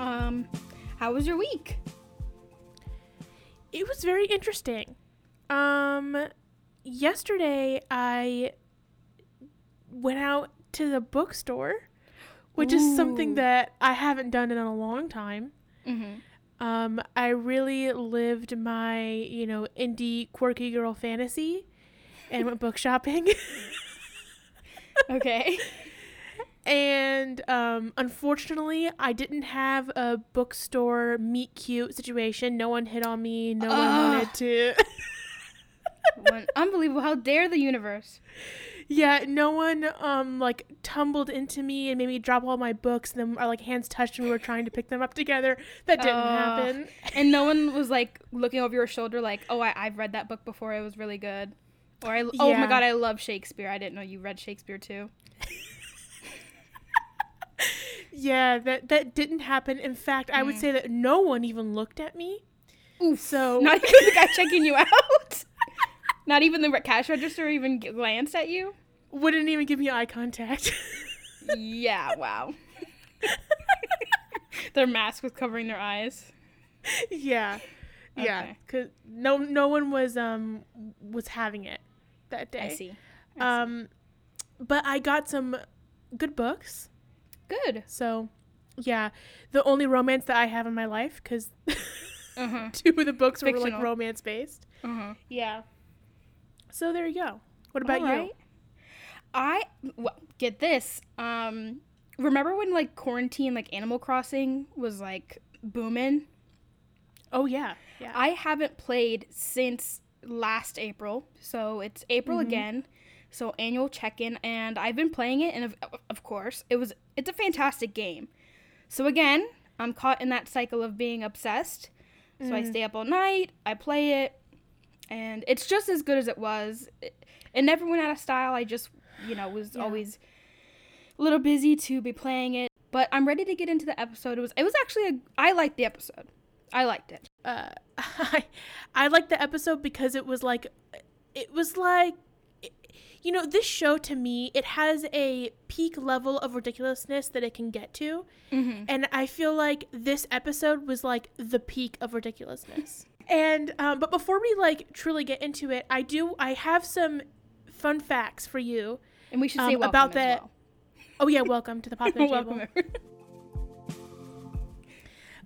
Um, how was your week? It was very interesting. Um, yesterday I went out to the bookstore, which is something that I haven't done in a long time. Mm-hmm. Um, I really lived my, you know, indie quirky girl fantasy and went book shopping. Okay. And um, unfortunately, I didn't have a bookstore meet cute situation. No one hit on me. No one wanted to. One- Unbelievable. How dare the universe? Yeah, no one um like tumbled into me and made me drop all my books. And then our like hands touched and we were trying to pick them up together. That didn't Ugh. happen. And no one was like looking over your shoulder, like, "Oh, I, I've read that book before. It was really good." Or, I, "Oh my god, I love Shakespeare. I didn't know you read Shakespeare too." Yeah, that that didn't happen. In fact, I would Mm. say that no one even looked at me. Oof. So Not even the guy checking you out. Not even the cash register even glanced at you. wouldn't even give me eye contact. Yeah. Wow. their mask was covering their eyes. yeah, yeah. Cause no no one was um was having it that day. I see. I see. Um, but I got some good books. Good. So, yeah, the only romance that I have in my life because Uh-huh. two of the books were like romance based. Uh-huh. Yeah. So there you go. What about you? I well, get this. Um, remember when like quarantine, like Animal Crossing was like booming? Oh yeah, yeah. I haven't played since last April, so it's April Mhm. again. So annual check-in, and I've been playing it, and of, of course, it was it's a fantastic game. So again, I'm caught in that cycle of being obsessed. So I Mm. stay up all night, I play it, and it's just as good as it was. It, it never went out of style. I just, you know, was Yeah. always a little busy to be playing it. But I'm ready to get into the episode. It was it was actually a I liked the episode. I liked it. uh, I I liked the episode because it was like it was like you know this show to me it has a peak level of ridiculousness that it can get to Mm-hmm. and I feel like this episode was like the peak of ridiculousness. and um, but before we like truly get into it, I do I have some fun facts for you. And we should say Um, about that- well. Oh yeah, welcome to the Pop Table. welcome.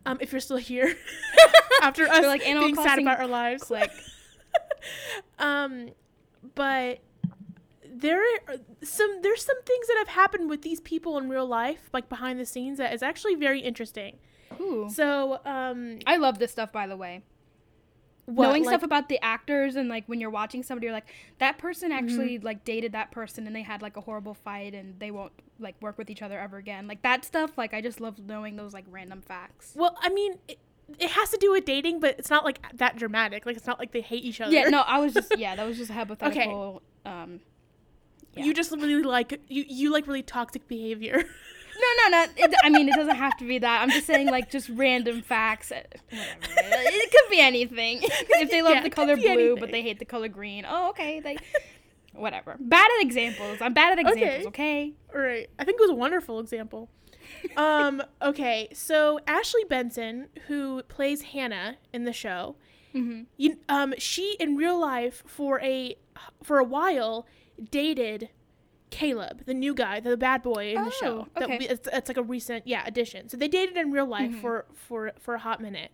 Um, if you're still here after us like, being sad about our lives. Click. um, but there are some there's some things that have happened with these people in real life, like behind the scenes, that is actually very interesting. Ooh. So, um, I love this stuff, by the way. what, Knowing like- stuff about the actors and like when you're watching somebody, you're like, that person Mm-hmm. actually like dated that person and they had like a horrible fight and they won't like work with each other ever again. Like that stuff. Like I just love knowing those like random facts. Well, I mean, it, it has to do with dating, but it's not like that dramatic. Like it's not like they hate each other. Yeah. No, I was just yeah, that was just a hypothetical. Um. Yeah. You just really like you you like really toxic behavior. No, no, no. It, I mean, it doesn't have to be that. I'm just saying, like, just random facts. uh, Whatever. It could be anything. If they love Yeah, the color blue, but they hate the color green. Oh, okay. They, whatever. Bad at examples. I'm bad at examples. Okay. All right. I think it was a wonderful example. um, okay, so Ashley Benson, who plays Hanna in the show, Mm-hmm. you, um, she in real life for a for a while dated Caleb, the new guy, the bad boy in the show. Oh, That okay. we- it's, it's like a recent yeah addition. So they dated in real life Mhm. for for for a hot minute.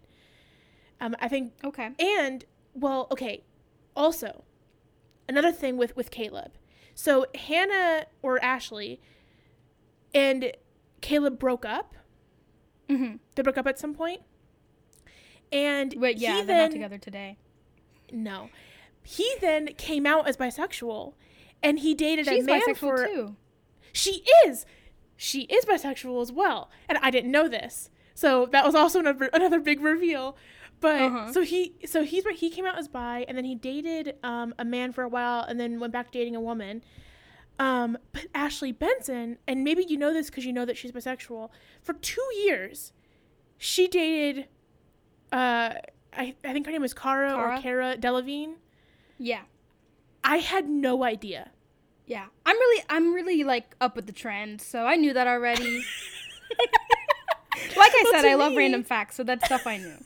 Um, I think Okay. and well, okay. Also, another thing with with Caleb. So Hanna or Ashley and Caleb broke up. Mm-hmm. They broke up at some point. And But yeah, he they're then not together today. no, he then came out as bisexual, and he dated She's a man bisexual for. too. She is, she is bisexual as well, and I didn't know this. So that was also another another big reveal. But Uh-huh. so he so he's he came out as bi, and then he dated um, a man for a while, and then went back dating a woman. Um, but Ashley Benson, and maybe you know this because you know that she's bisexual. For two years, she dated. Uh, I I think her name was Cara, or Cara? Cara Delevingne. Yeah. I had no idea. Yeah. I'm really, I'm really like up with the trend, so I knew that already. Like I Well, said, I love random facts, so that's stuff I knew.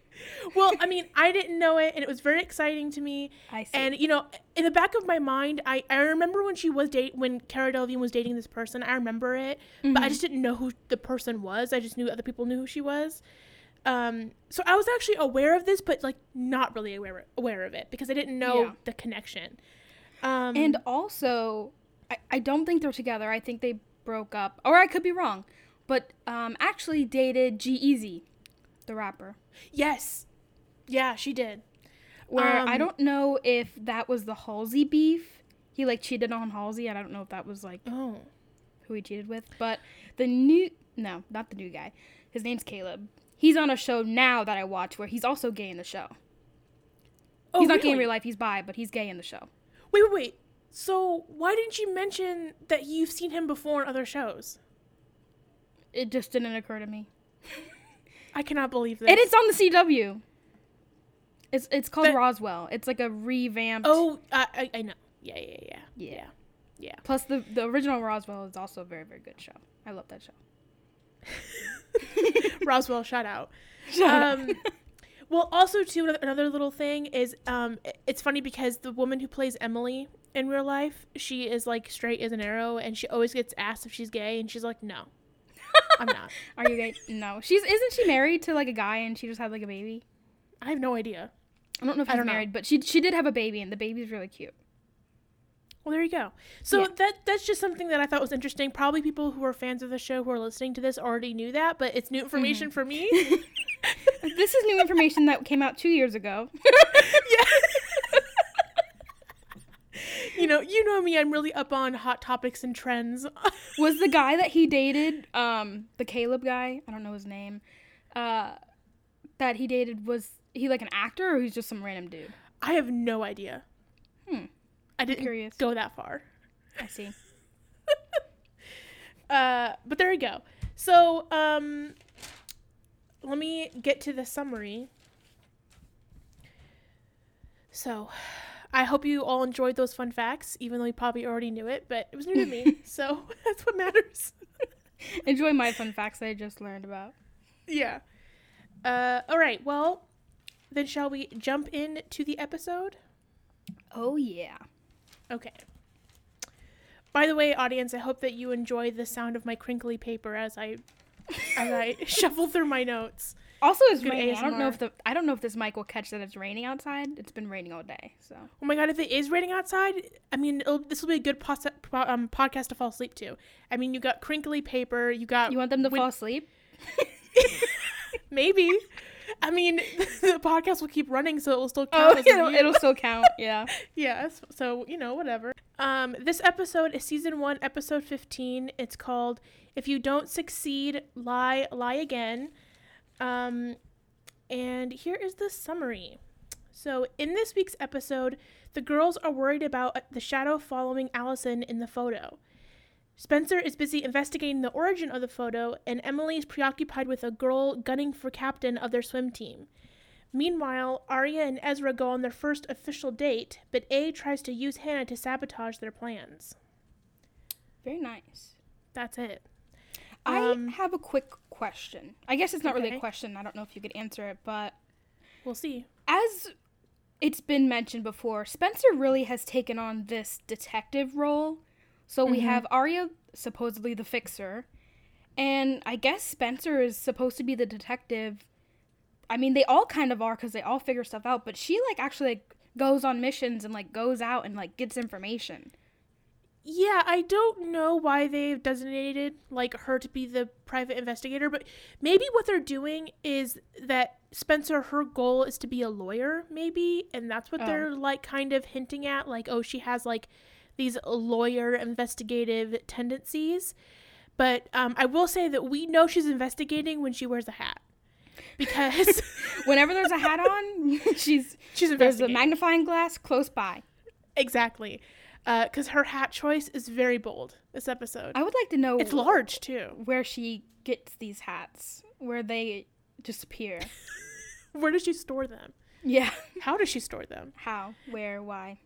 well, I mean, I didn't know it, and it was very exciting to me. I see. And you know, in the back of my mind, I, I remember when she was date when Cara Delevingne was dating this person. I remember it, but I mm-hmm. just didn't know who the person was. I just knew other people knew who she was. Um, so I was actually aware of this, but like not really aware aware of it because I didn't know Yeah. the connection. Um, And also, I, I don't think they're together. I think they broke up. Or I could be wrong. But um, actually dated G-Eazy, the rapper. yes, yeah, she did. Where I Um, don't know if that was the Halsey beef. He like cheated on Halsey. and I don't know if that was like Oh, who he cheated with. But the new no, not the new guy. His name's Caleb. He's on a show now that I watch where he's also gay in the show. oh he's not gay in real life. He's bi, but he's gay in the show. Wait, wait, wait. So why didn't you mention that you've seen him before in other shows? It just didn't occur to me. I cannot believe this. And it's on the CW. It's it's called That- Roswell. It's like a revamped. oh, I, I, I know. Yeah, yeah, yeah, yeah. yeah. Plus the the original Roswell is also a very very good show. I love that show. Roswell, shout out. Um, well, also too, another- another little thing is, um, it's funny because the woman who plays Emily in real life, she is like straight as an arrow, and she always gets asked if she's gay, and she's like, no, I'm not. Are you gay? No. She's isn't she married to like a guy and she just had like a baby? I have no idea. I don't know if she's don't know. married, but she she did have a baby and the baby's really cute. Well, there you go. So Yeah. that that's just something that I thought was interesting. Probably people who are fans of the show who are listening to this already knew that, but it's new information for me. this is new information that came out two years ago. you know, you know me. I'm really up on hot topics and trends. Was the guy that he dated, um, the Caleb guy? I don't know his name. Uh, that he dated was he like an actor or he's just some random dude? I have no idea. Hmm. I didn't Curious. go that far. I see. Uh, but there you go. So, um, let me get to the summary. So, I hope you all enjoyed those fun facts, even though you probably already knew it, but it was new to me, so that's what matters. Enjoy my fun facts that I just learned about. yeah. Uh, all right. Well, then shall we jump in to the episode? Oh yeah. Okay. By the way, audience, I hope that you enjoy the sound of my crinkly paper as I as I shuffle through my notes. Also, it's Good raining. I don't know if the I don't know if this mic will catch that it's raining outside. It's been raining all day, so Oh my god, if it is raining outside, I mean, it'll, this will be a good pos- po- um, podcast to fall asleep to. I mean, you got crinkly paper, you got you want them to win- fall asleep. maybe. I mean, the podcast will keep running, so it will still count Oh, it'll, it'll still count. Yeah. Yes. So, you know, whatever. Um, this episode is season one, episode 15. It's called If You Don't Succeed, Lie, Lie Again. Um, and here is the summary. So, in this week's episode, the girls are worried about the shadow following Alison in the photo. Spencer is busy investigating the origin of the photo, and Emily is preoccupied with a girl gunning for captain of their swim team. Meanwhile, Aria and Ezra go on their first official date, but A tries to use Hanna to sabotage their plans. Very nice. That's it. I Um, have a quick question. I guess it's not really a question. I don't know if you could answer it, but We'll see. as it's been mentioned before, Spencer really has taken on this detective role. So we Mhm. have Aria, supposedly the fixer, and I guess Spencer is supposed to be the detective. I mean, they all kind of are because they all figure stuff out, but she like actually like, goes on missions and like goes out and like gets information. Yeah, I don't know why they've designated like her to be the private investigator, but maybe what they're doing is that Spencer her goal is to be a lawyer, maybe, and that's what Oh. they're like kind of hinting at like oh, she has like these lawyer investigative tendencies. But um, I will say that we know she's investigating when she wears a hat. Because Whenever there's a hat on, she's she's there's a magnifying glass close by. exactly. Because her hat choice is very bold this episode. I would like to know It's large too. where she gets these hats, where they disappear. Where does she store them? Yeah. How does she store them? How? Where? Why?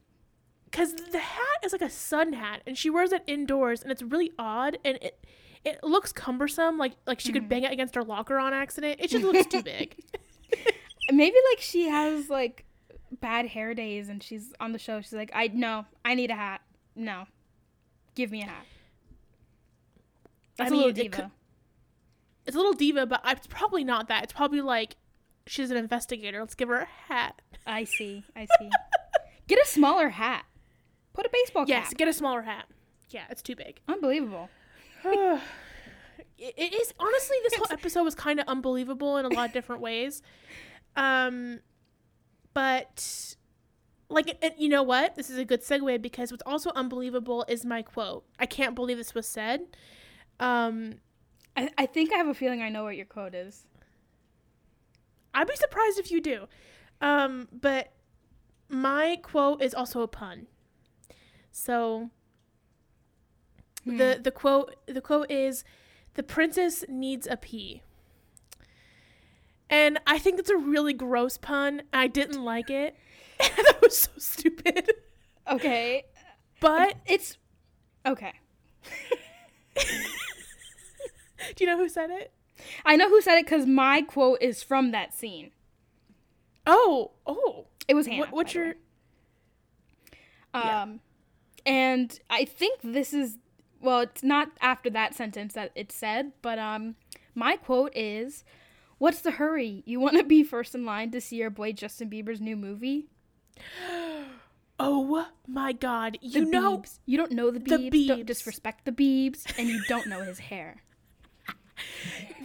Because the hat is like a sun hat, and she wears it indoors, and it's really odd. And it it looks cumbersome. Like like she Mhm. could bang it against her locker on accident. It just looks too big. Maybe like she has like bad hair days and she's on the show. She's like, I no, I need a hat. No, give me a hat. That's I a little mean, it diva. could- It's a little diva, but it's probably not that. It's probably like she's an investigator. Let's give her a hat. I see. I see. Get a smaller hat. Put a baseball cap. Yes, get a smaller hat. Yeah, it's too big. Unbelievable. it it is honestly this whole episode was kind of unbelievable in a lot of different ways um but like and you know what this is a good segue because what's also unbelievable is my quote i can't believe this was said um I, I think I have a feeling I know what your quote is. i'd be surprised if you do um but my quote is also a pun so Hmm. the the quote the quote is the princess needs a pee and i think that's a really gross pun i didn't like it that was so stupid okay, but it's okay. do you know who said it I know who said it because my quote is from that scene. oh oh It was Hanna. what, what's your way. yeah. And I think this is well, it's not after that sentence that it said, but um, my quote is, "What's the hurry? You want to be first in line to see your boy Justin Bieber's new movie? oh my god The you know Biebs. You don't know the Biebs. The Biebs. Don't disrespect the Biebs, and you don't know his hair.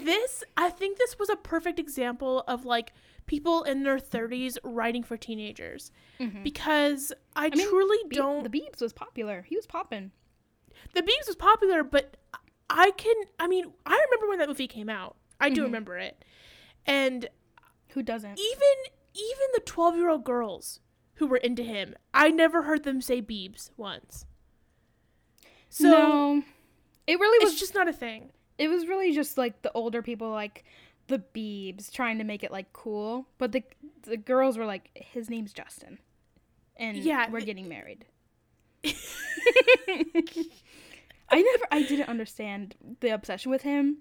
This i think this was a perfect example of like people in their 30s writing for teenagers Mhm. because i, mean, truly Be- don't The Biebs was popular. He was popping. the Beebs was popular, but I can. I mean, I remember when that movie came out. I do Mhm. remember it, and Who doesn't? even even the twelve year old girls who were into him, I never heard them say Beebs once. So no, it really it's was. just not a thing. It was really just like the older people, like the Biebs, trying to make it like cool. But the the girls were like, his name's Justin, and Yeah, we're getting married. I never, I didn't understand the obsession with him.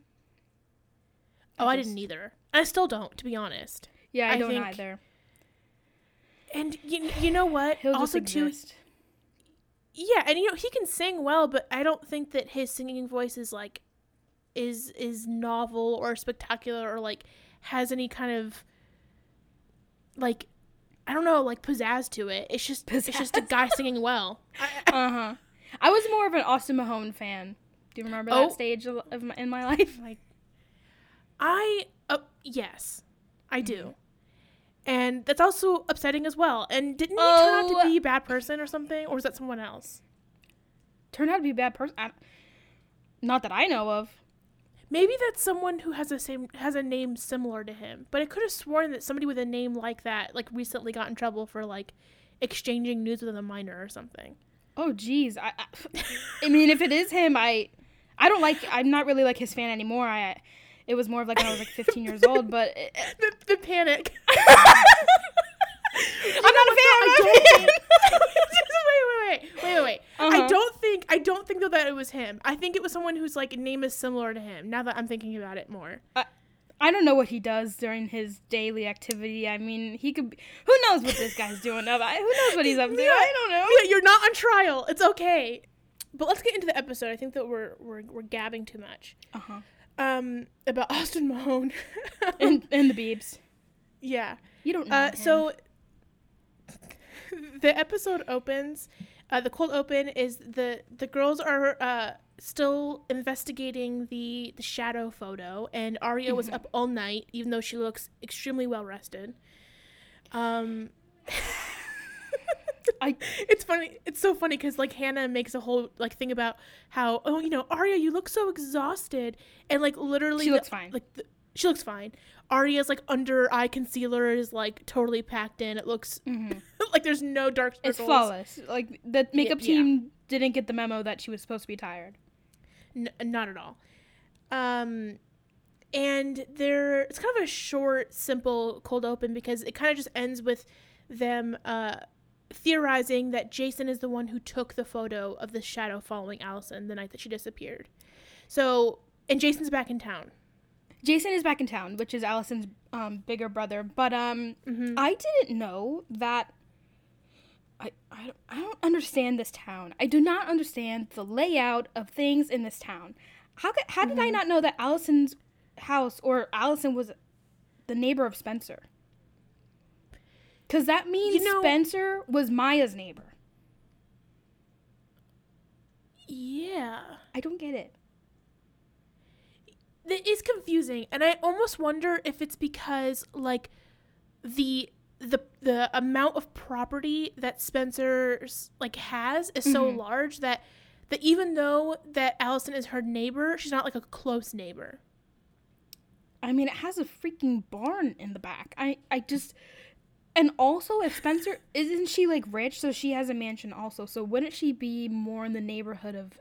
Oh, I just- didn't either. I still don't, to be honest. Yeah, I, I don't think- either. And you, you know what? He'll also, too, yeah, and you know he can sing well, but I don't think that his singing voice is like is is novel or spectacular or like has any kind of like I don't know like pizzazz to it. It's just pizzazz. it's just a guy singing well. Uh huh. I was more of an Austin Mahone fan. Do you remember Oh. that stage of, my, in my life? like I uh, yes, I do. And that's also upsetting as well. And didn't he turn out Oh. to be a bad person or something, or was that someone else? Turned out to be a bad person. Not that I know of. Maybe that's someone who has a same has a name similar to him. But I could have sworn that somebody with a name like that like recently got in trouble for like exchanging news with a minor or something. Oh, geez. I, I, I mean, if it is him, I, I don't like. I'm not really like his fan anymore. I, it was more of like when I was like 15 years old. But it, The, the panic. I'm not a fan. I I'm not a don't think- wait, wait, wait, wait, wait, wait. I Uh-huh. don't think I don't think though that it was him. I think it was someone whose like name is similar to him. Now that I'm thinking about it more. I don't know what he does during his daily activity. I mean, he could. Be, who knows what this guy's doing? Up? I- Who knows what he's up to? Mia- I don't know. Mia, you're not on trial. It's okay. But let's get into the episode. I think that we're we're, we're gabbing too much. Uh huh. Um, about Austin Mahone. And and the Beebs. yeah. You don't know. Uh, so the episode opens. Uh, the cold open is the the girls are uh, still investigating the the shadow photo, and Aria was up all night, even though she looks extremely well rested. Um, I it's funny. It's so funny because like Hanna makes a whole like thing about how oh you know Aria you look so exhausted and like literally She the- looks fine. Like the, she looks fine. Aria's like under eye concealer is like totally packed in. It looks mhm. like there's no dark circles. it's flawless. Like the makeup yeah. team didn't get the memo that she was supposed to be tired. N- not at all. Um, and there it's kind of a short, simple cold open because it kind of just ends with them uh, theorizing that Jason is the one who took the photo of the shadow following Alison the night that she disappeared. So and Jason's back in town. Jason is back in town, which is Alison's um, bigger brother. But um, Mhm. I didn't know that. I, I, don't- I don't understand this town. I do not understand the layout of things in this town. How, could, how did I not know that Alison's house or Alison was the neighbor of Spencer? Because that means You know- Spencer was Maya's neighbor. Yeah. I don't get it. It is confusing, and I almost wonder if it's because like the the the amount of property that Spencer's like has is so Mhm. large that that even though that Alison is her neighbor, she's not like a close neighbor. I mean, it has a freaking barn in the back. I, I just, and also if Spencer isn't she like rich, so she has a mansion also. So wouldn't she be more in the neighborhood of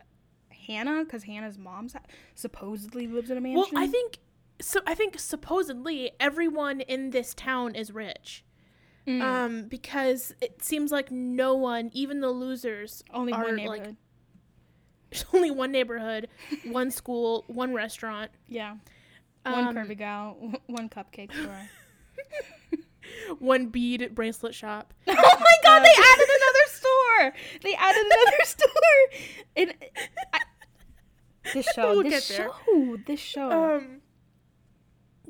Hanna? Because Hanna's mom supposedly lives in a mansion. Well, I think so. I think supposedly everyone in this town is rich, Mm, um, because it seems like no one, even the losers, only are one like neighborhood. there's only one neighborhood, one school, one restaurant. yeah, one um, curvy gal, one cupcake store. one bead bracelet shop. oh my god, they added another store. They added another store. And I, this show, We'll this show, this show. Um,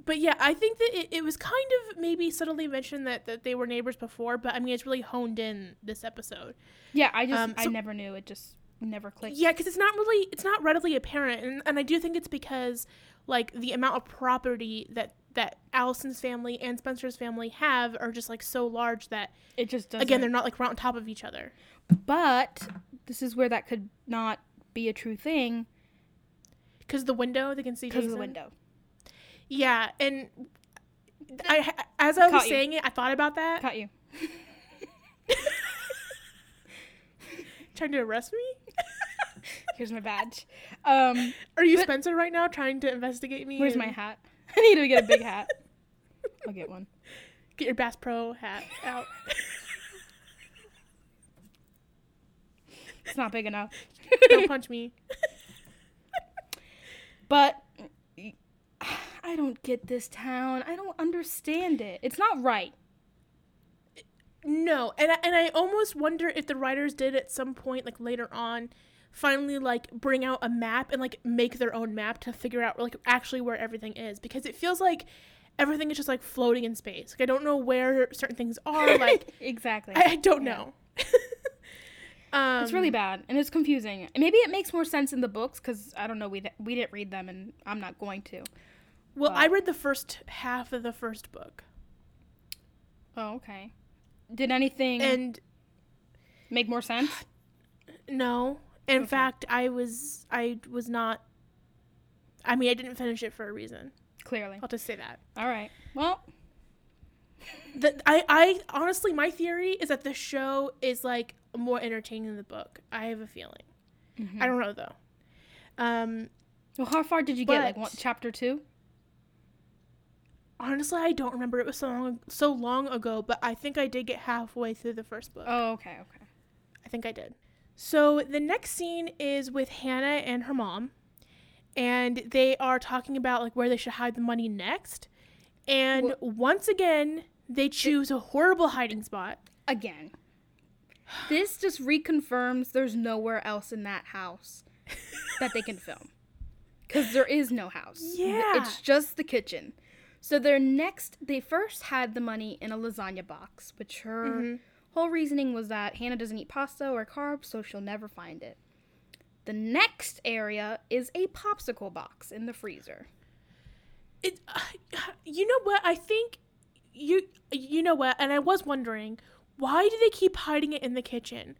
but yeah, I think that it, it was kind of maybe subtly mentioned that, that they were neighbors before, but I mean, it's really honed in this episode. yeah, I just um, I never knew. It just never clicked. Yeah, because it's not really, it's not readily apparent. And, and I do think it's because, like, the amount of property that, that Alison's family and Spencer's family have are just, like, so large that, It just doesn't. again, they're not, like, right on top of each other. But this is where that could not be a true thing Because the window, they can see because of the window. Yeah, and I, as I was Caught you. saying it, I thought about that. Caught you. Trying to arrest me? Here's my badge. Um, Are you But- Spencer right now trying to investigate me? where's and my hat? I need to get a big hat. I'll get one. Get your Bass Pro hat out. It's not big enough. Don't punch me. But I don't get this town. I don't understand it. It's not right. No, and I, and I almost wonder if the writers did at some point, like later on, finally like bring out a map and like make their own map to figure out like actually where everything is because it feels like everything is just like floating in space. Like I don't know where certain things are. Like exactly. I, I don't Yeah. know. um, It's really bad and it's confusing. Maybe it makes more sense in the books because I don't know. We we didn't read them and I'm not going to. well. I read the first half of the first book, Oh, okay. Did anything and make more sense? no, in Okay. fact, I was I was not. I mean, I didn't finish it for a reason. Clearly. I'll just say that. All right. Well, the, I, I honestly my theory is that the show is like more entertaining than the book. I have a feeling. Mhm. i don't know though. Um well, how far did you get? Like But- one, chapter two? honestly i don't remember. It was so long so long ago but i think i did get halfway through the first book. Oh, okay, okay. i think i did. So the next scene is with hanna and her mom and they are talking about like where they should hide the money next. And once again they choose a horrible hiding spot. Again, this just reconfirms there's nowhere else in that house that they can film. Because there is no house. Yeah. It's just the kitchen. So their next, they first had the money in a lasagna box, which her Mhm. whole reasoning was that Hanna doesn't eat pasta or carbs, so she'll never find it. The next area is a popsicle box in the freezer. it you know what i think you you know what and i was wondering why do they keep hiding it in the kitchen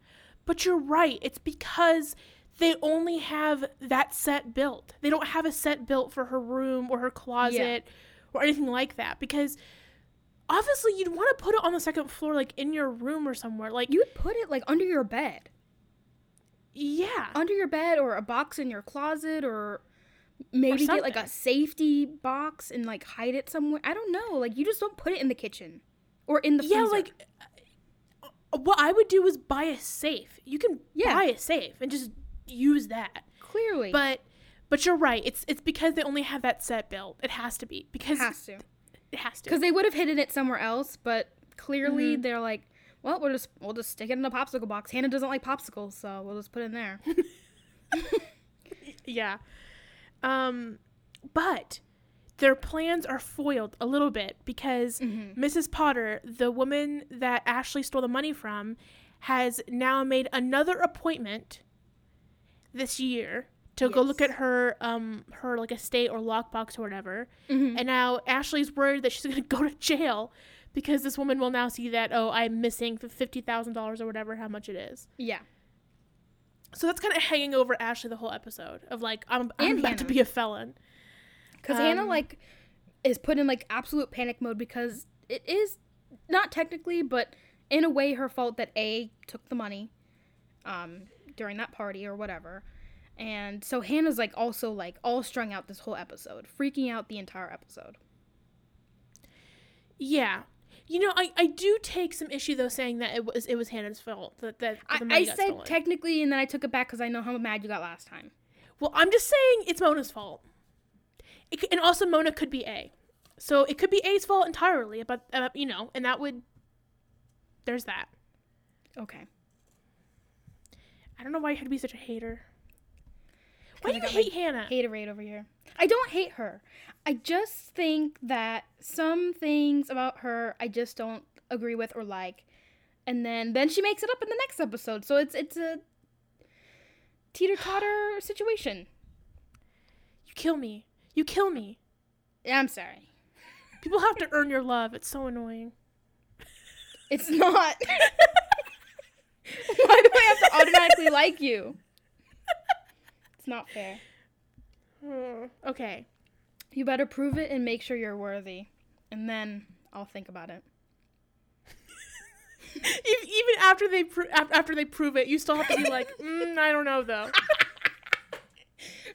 but you're right it's because they only have that set built they don't have a set built for her room or her closet or anything like that because obviously you'd want to put it on the second floor like in your room or somewhere like You would put it like under your bed. yeah under your bed or a box in your closet or maybe get like a safety box and like hide it somewhere. I don't know. Like you just don't put it in the kitchen or in the yeah freezer. like uh, what i would do is buy a safe you can Yeah. buy a safe and just use that clearly. but But you're right. It's it's because they only have that set built. It has to be because it Has to. it has to. Because they would have hidden it somewhere else, but clearly Mm-hmm. they're like, well, we'll just we'll just stick it in a popsicle box. Hanna doesn't like popsicles, so we'll just put it in there. Yeah. Um, but their plans are foiled a little bit because Mm-hmm. Mrs. Potter, the woman that Ashley stole the money from, has now made another appointment this year to go look at her um her like estate or lockbox or whatever. Mhm. And now Ashley's worried that she's going to go to jail because this woman will now see that oh I'm missing fifty thousand dollars or whatever how much it is. yeah. So that's kind of hanging over Ashley the whole episode of like I'm, I'm And about to be a felon. Because Hanna Um, like is put in like absolute panic mode because it is not technically, but in a way her fault that A took the money um during that party or whatever. And so Hanna's like also like all strung out this whole episode, freaking out the entire episode. Yeah. You know, I, I do take some issue though saying that it was it was Hanna's fault that that I, the I said stolen. technically, and then I took it back because I know how mad you got last time. well, I'm just saying it's Mona's fault. It, and also Mona could be A, so it could be A's fault entirely. But uh, you know, and that would there's that. Okay. I don't know why you had to be such a hater. Why do you hate Hanna? Haterade over here. I don't hate her. I just think that some things about her I just don't agree with or like, and then then she makes it up in the next episode. So it's it's a teeter totter situation. You kill me. You kill me. Yeah, I'm sorry. People have to earn your love. It's so annoying. It's not. Why do I have to automatically like you? It's not fair. Okay. You better prove it and make sure you're worthy, and then I'll think about it. Even after they pro- after they prove it, you still have to be like, mm, I don't know though.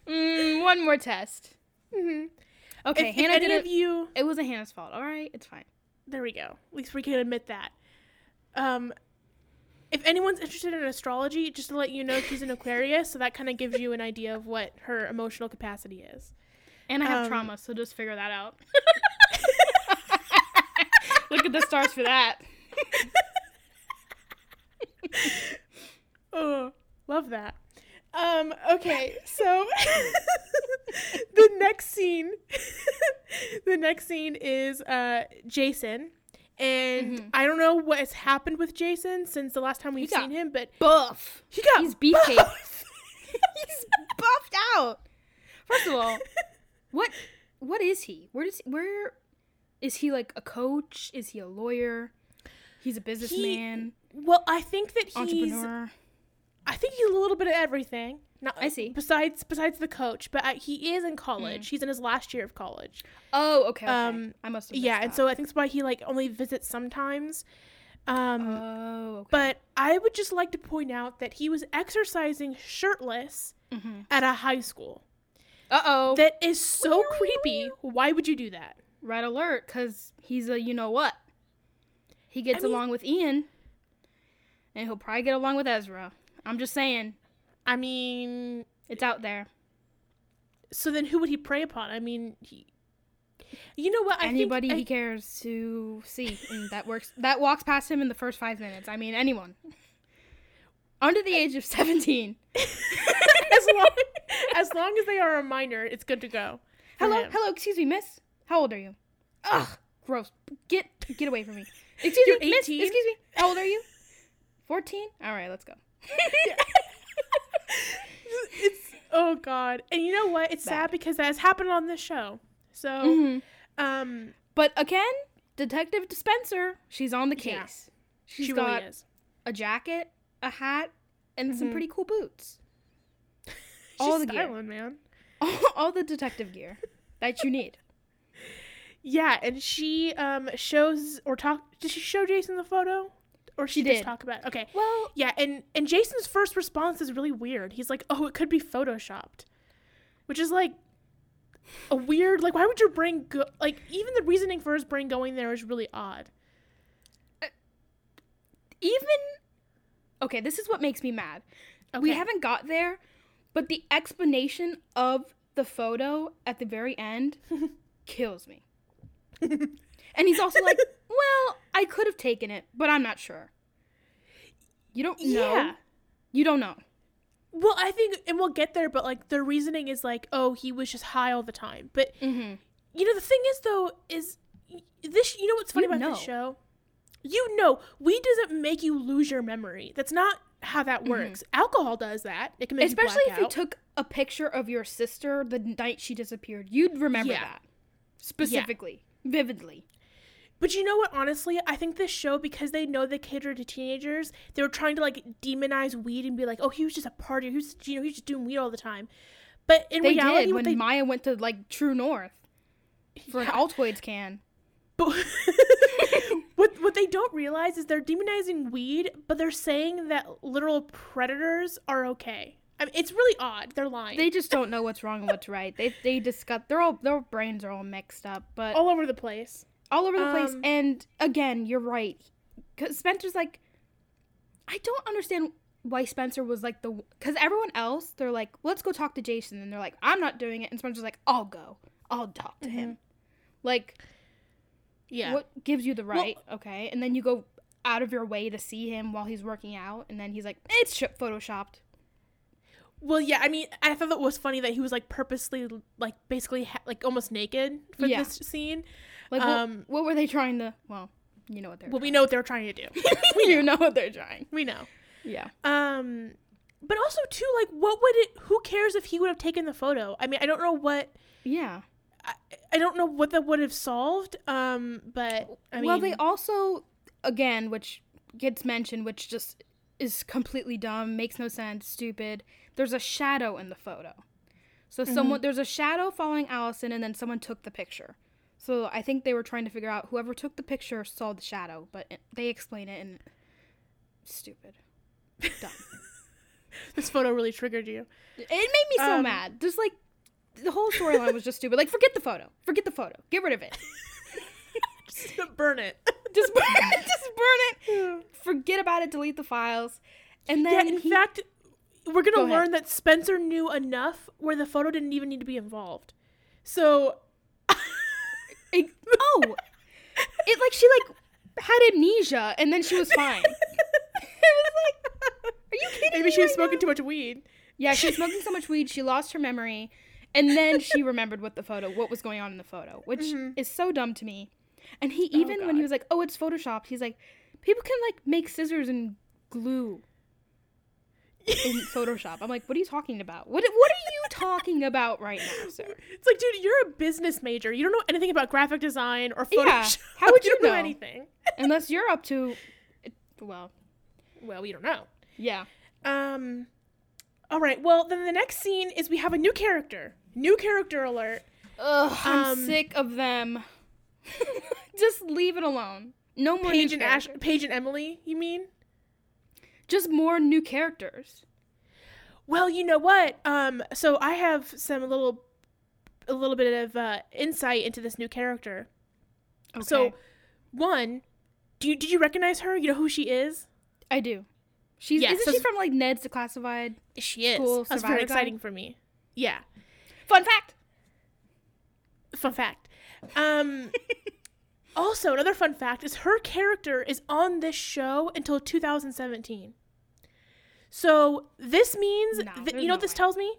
Mm, one more test. Hmm Okay, if, if Hanna any did of it. you, It wasn't Hanna's fault. All right, it's fine. there we go. At least we can admit that. Um, if anyone's interested in astrology, just to let you know, she's an Aquarius, so that kind of gives you an idea of what her emotional capacity is. And I have Um, trauma, so just figure that out. Look at the stars for that. Oh, love that. Um, okay, so the next scene the next scene is uh Jason. And Mhm. I don't know what has happened with Jason since the last time we've seen him, but Buff. he got He's beefcake. buff. He's buffed out. First of all, what what is he? Where does where is he like a coach? Is he a lawyer? He's a businessman, well, I think that he's entrepreneur. I think he's a little bit of everything. Not, I see. Besides besides the coach, but I, he is in college. He's in his last year of college. Oh, okay. okay. Um, I must have. Yeah, missed and so I think that's why he like only visits sometimes. Um, Oh, okay. But I would just like to point out that he was exercising shirtless Mm-hmm. at a high school. uh oh. That is so creepy. Why would you do that? Red alert, because he's a you know what. He gets mean- along with Ian, and he'll probably get along with Ezra. I'm just saying, I mean, it's out there. so then who would he prey upon? I mean, he, you know what? I Anybody think, he cares to see, and that works. That walks past him in the first five minutes. I mean, anyone under the age of 17. as long as long as they are a minor, it's good to go. Hello, him. hello. Excuse me, Miss. How old are you? Ugh, gross. Get get away from me. Excuse You're me, Miss. Excuse me. How old are you? 14. All right, let's go. it's oh god, and you know what? It's Bad. sad because that has happened on this show. So, Mhm. um, But again, Detective Spencer, she's on the Yeah. case. She's she got really is. a jacket, a hat, and some Mhm. pretty cool boots. She's all the gear. man. All, all the detective gear that you need. Yeah, and she um shows or talk. Did she show Jason the photo, or she, She did. talk about? it. Okay, Well, yeah, and and Jason's first response is really weird. He's like, "Oh, it could be photoshopped," which is like a weird. Like, why would your brain go? Like, even the reasoning for his brain going there is really odd. Uh, even okay, this is what makes me mad. We haven't got there, but the explanation of the photo at the very end kills me. and he's also like, "Well, I could have taken it, but I'm not sure." You don't know. Yeah. You don't know. Well, I think, and we'll get there, but like their reasoning is like, oh, he was just high all the time. But Mm-hmm. you know, the thing is though, is this. You know what's funny You about this show? You know, weed doesn't make you lose your memory. That's not how that works. Alcohol does that. It can make Mm-hmm. Especially you if you out. took a picture of your sister the night she disappeared, you'd remember Yeah. that specifically, vividly. But you know what? Honestly, I think this show because they know they cater to teenagers, they were trying to like demonize weed and be like, "Oh, he was just a partier. He was, you know, he was just doing weed all the time." But in They reality, did when they Maya went to like True North for an Altoids can. But what what they don't realize is they're demonizing weed, but they're saying that literal predators are okay. I mean, it's really odd. They're lying. They just don't know what's wrong and what's right. They they discuss. They're all their brains are all mixed up, but all over the place. All over the place. Um, And again, you're right. Because Spencer's like, I don't understand why Spencer was like the. Because everyone else, they're like, let's go talk to Jason. And they're like, I'm not doing it. And Spencer's like, I'll go. I'll talk to him. Like, Yeah. what gives you the right? okay. And then you go out of your way to see him while he's working out. And then he's like, it's photoshopped. Well, yeah. I mean, I thought it was funny that he was like purposely, like basically, ha- like almost naked for Yeah. this scene. Like, what- Um, what, were they trying to. Well, you know what they're Well, we know what they were trying to do. you know what they're trying. we know. Yeah. Um, but also too, like, what would it? Who cares if he would have taken the photo? I mean, I don't know what. Yeah. I, I don't know what that would have solved. Um, but I mean, well, they also, again, which gets mentioned, which just is completely dumb, makes no sense, stupid. There's a shadow in the photo. So Mm-hmm. someone there's a shadow following Alison, and then someone took the picture. So I think they were trying to figure out whoever took the picture saw the shadow, but it, they explain it and stupid, dumb. this photo really triggered you. it made me so Um, mad. Just like the whole storyline was just stupid. Like forget the photo, forget the photo, get rid of it. Just burn it. Just burn, it. just burn it. Forget about it. Delete the files. And yeah. then In he, fact, we're gonna Go ahead. learn that Spencer knew enough where the photo didn't even need to be involved. So. it- oh, it like she like had amnesia and then she was fine. it was like, are you kidding me? Maybe she was right smoking now? too much weed. Yeah, she was smoking so much weed she lost her memory, and then she remembered what the photo, what was going on in the photo, which Mhm. is so dumb to me. And he even when he was like, "Oh, it's photoshopped," he's like, "People can like make scissors and glue in Photoshop." I'm like, "What are you talking about? What What are you talking about right now, sir?" It's like, dude, you're a business major. You don't know anything about graphic design or Photoshop. Yeah, how would you don't know know? anything? Unless you're up to, well, Well, we don't know. yeah. Um. All right. Well, then the next scene is we have a new character. New character alert. Ugh, I'm Um, sick of them. Just leave it alone. No more Paige and Ash. Paige and Emily. You mean? Just more new characters. Well, you know what? Um. So I have some little, a little bit of uh, insight into this new character. Okay. So, one, do you did you recognize her? You know who she is? I do. She's Yeah, isn't so- she from like Ned's Declassified? She is. That's very guy? exciting for me. Yeah. Fun fact. Fun fact. Um. also, another fun fact is her character is on this show until 2017. So this means No, that you know no what this way. tells me?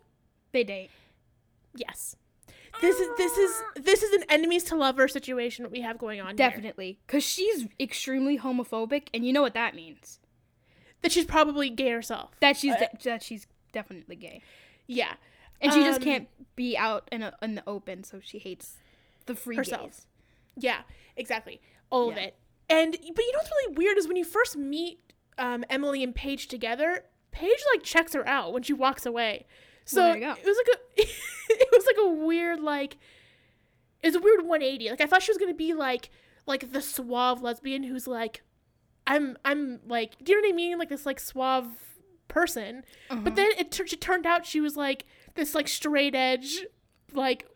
They date. Yes. This is this is this is an enemies to lovers situation that we have going on here. Definitely. Because she's extremely homophobic, and you know what that means. That she's probably gay herself. That she's Uh, de- that she's definitely gay. Yeah. And she just Um, can't be out in, a, in the open, so she hates the free Herself. gays. Yeah, exactly. All of it. And but you know what's really weird is when you first meet um, Emily and Paige together, Paige like checks her out when she walks away. So Well, there you go. it was like a it was like a weird like it was a weird 180. Like I thought she was gonna be like like the suave lesbian who's like I'm I'm like do you know what I mean? Like this like suave person. Uh-huh. But then it tur- she turned out she was like this like straight edge like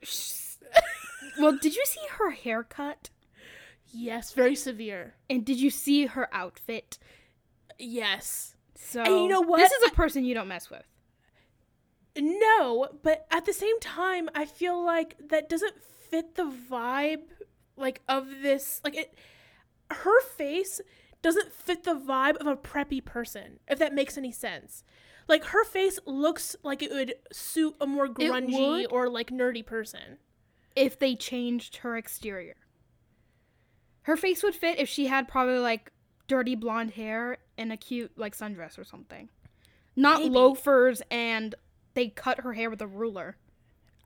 well, did you see her haircut? Yes, very severe. And did you see her outfit? Yes. So And you know what? This is a person you don't mess with. no, but at the same time, I feel like that doesn't fit the vibe like of this like it her face doesn't fit the vibe of a preppy person, if that makes any sense. Like her face looks like it would suit a more grungy or like nerdy person. If they changed her exterior, her face would fit if she had probably like dirty blonde hair and a cute like sundress or something. Not Maybe. loafers and they cut her hair with a ruler.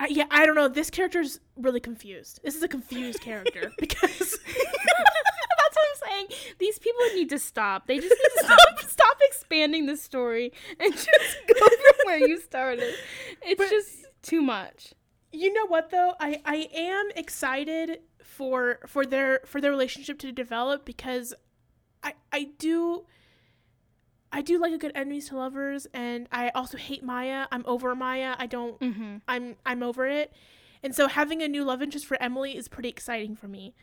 I, yeah, I don't know. This character's really confused. This is a confused character because That's what I'm saying. These people need to stop. They just need to stop, stop expanding the story and just go from where you started. It's But- just too much. you know what though i i am excited for for their for their relationship to develop because i i do i do like a good enemies to lovers and i also hate maya. I'm over maya. I don't Mm-hmm. i'm i'm over it. And so having a new love interest for emily is pretty exciting for me.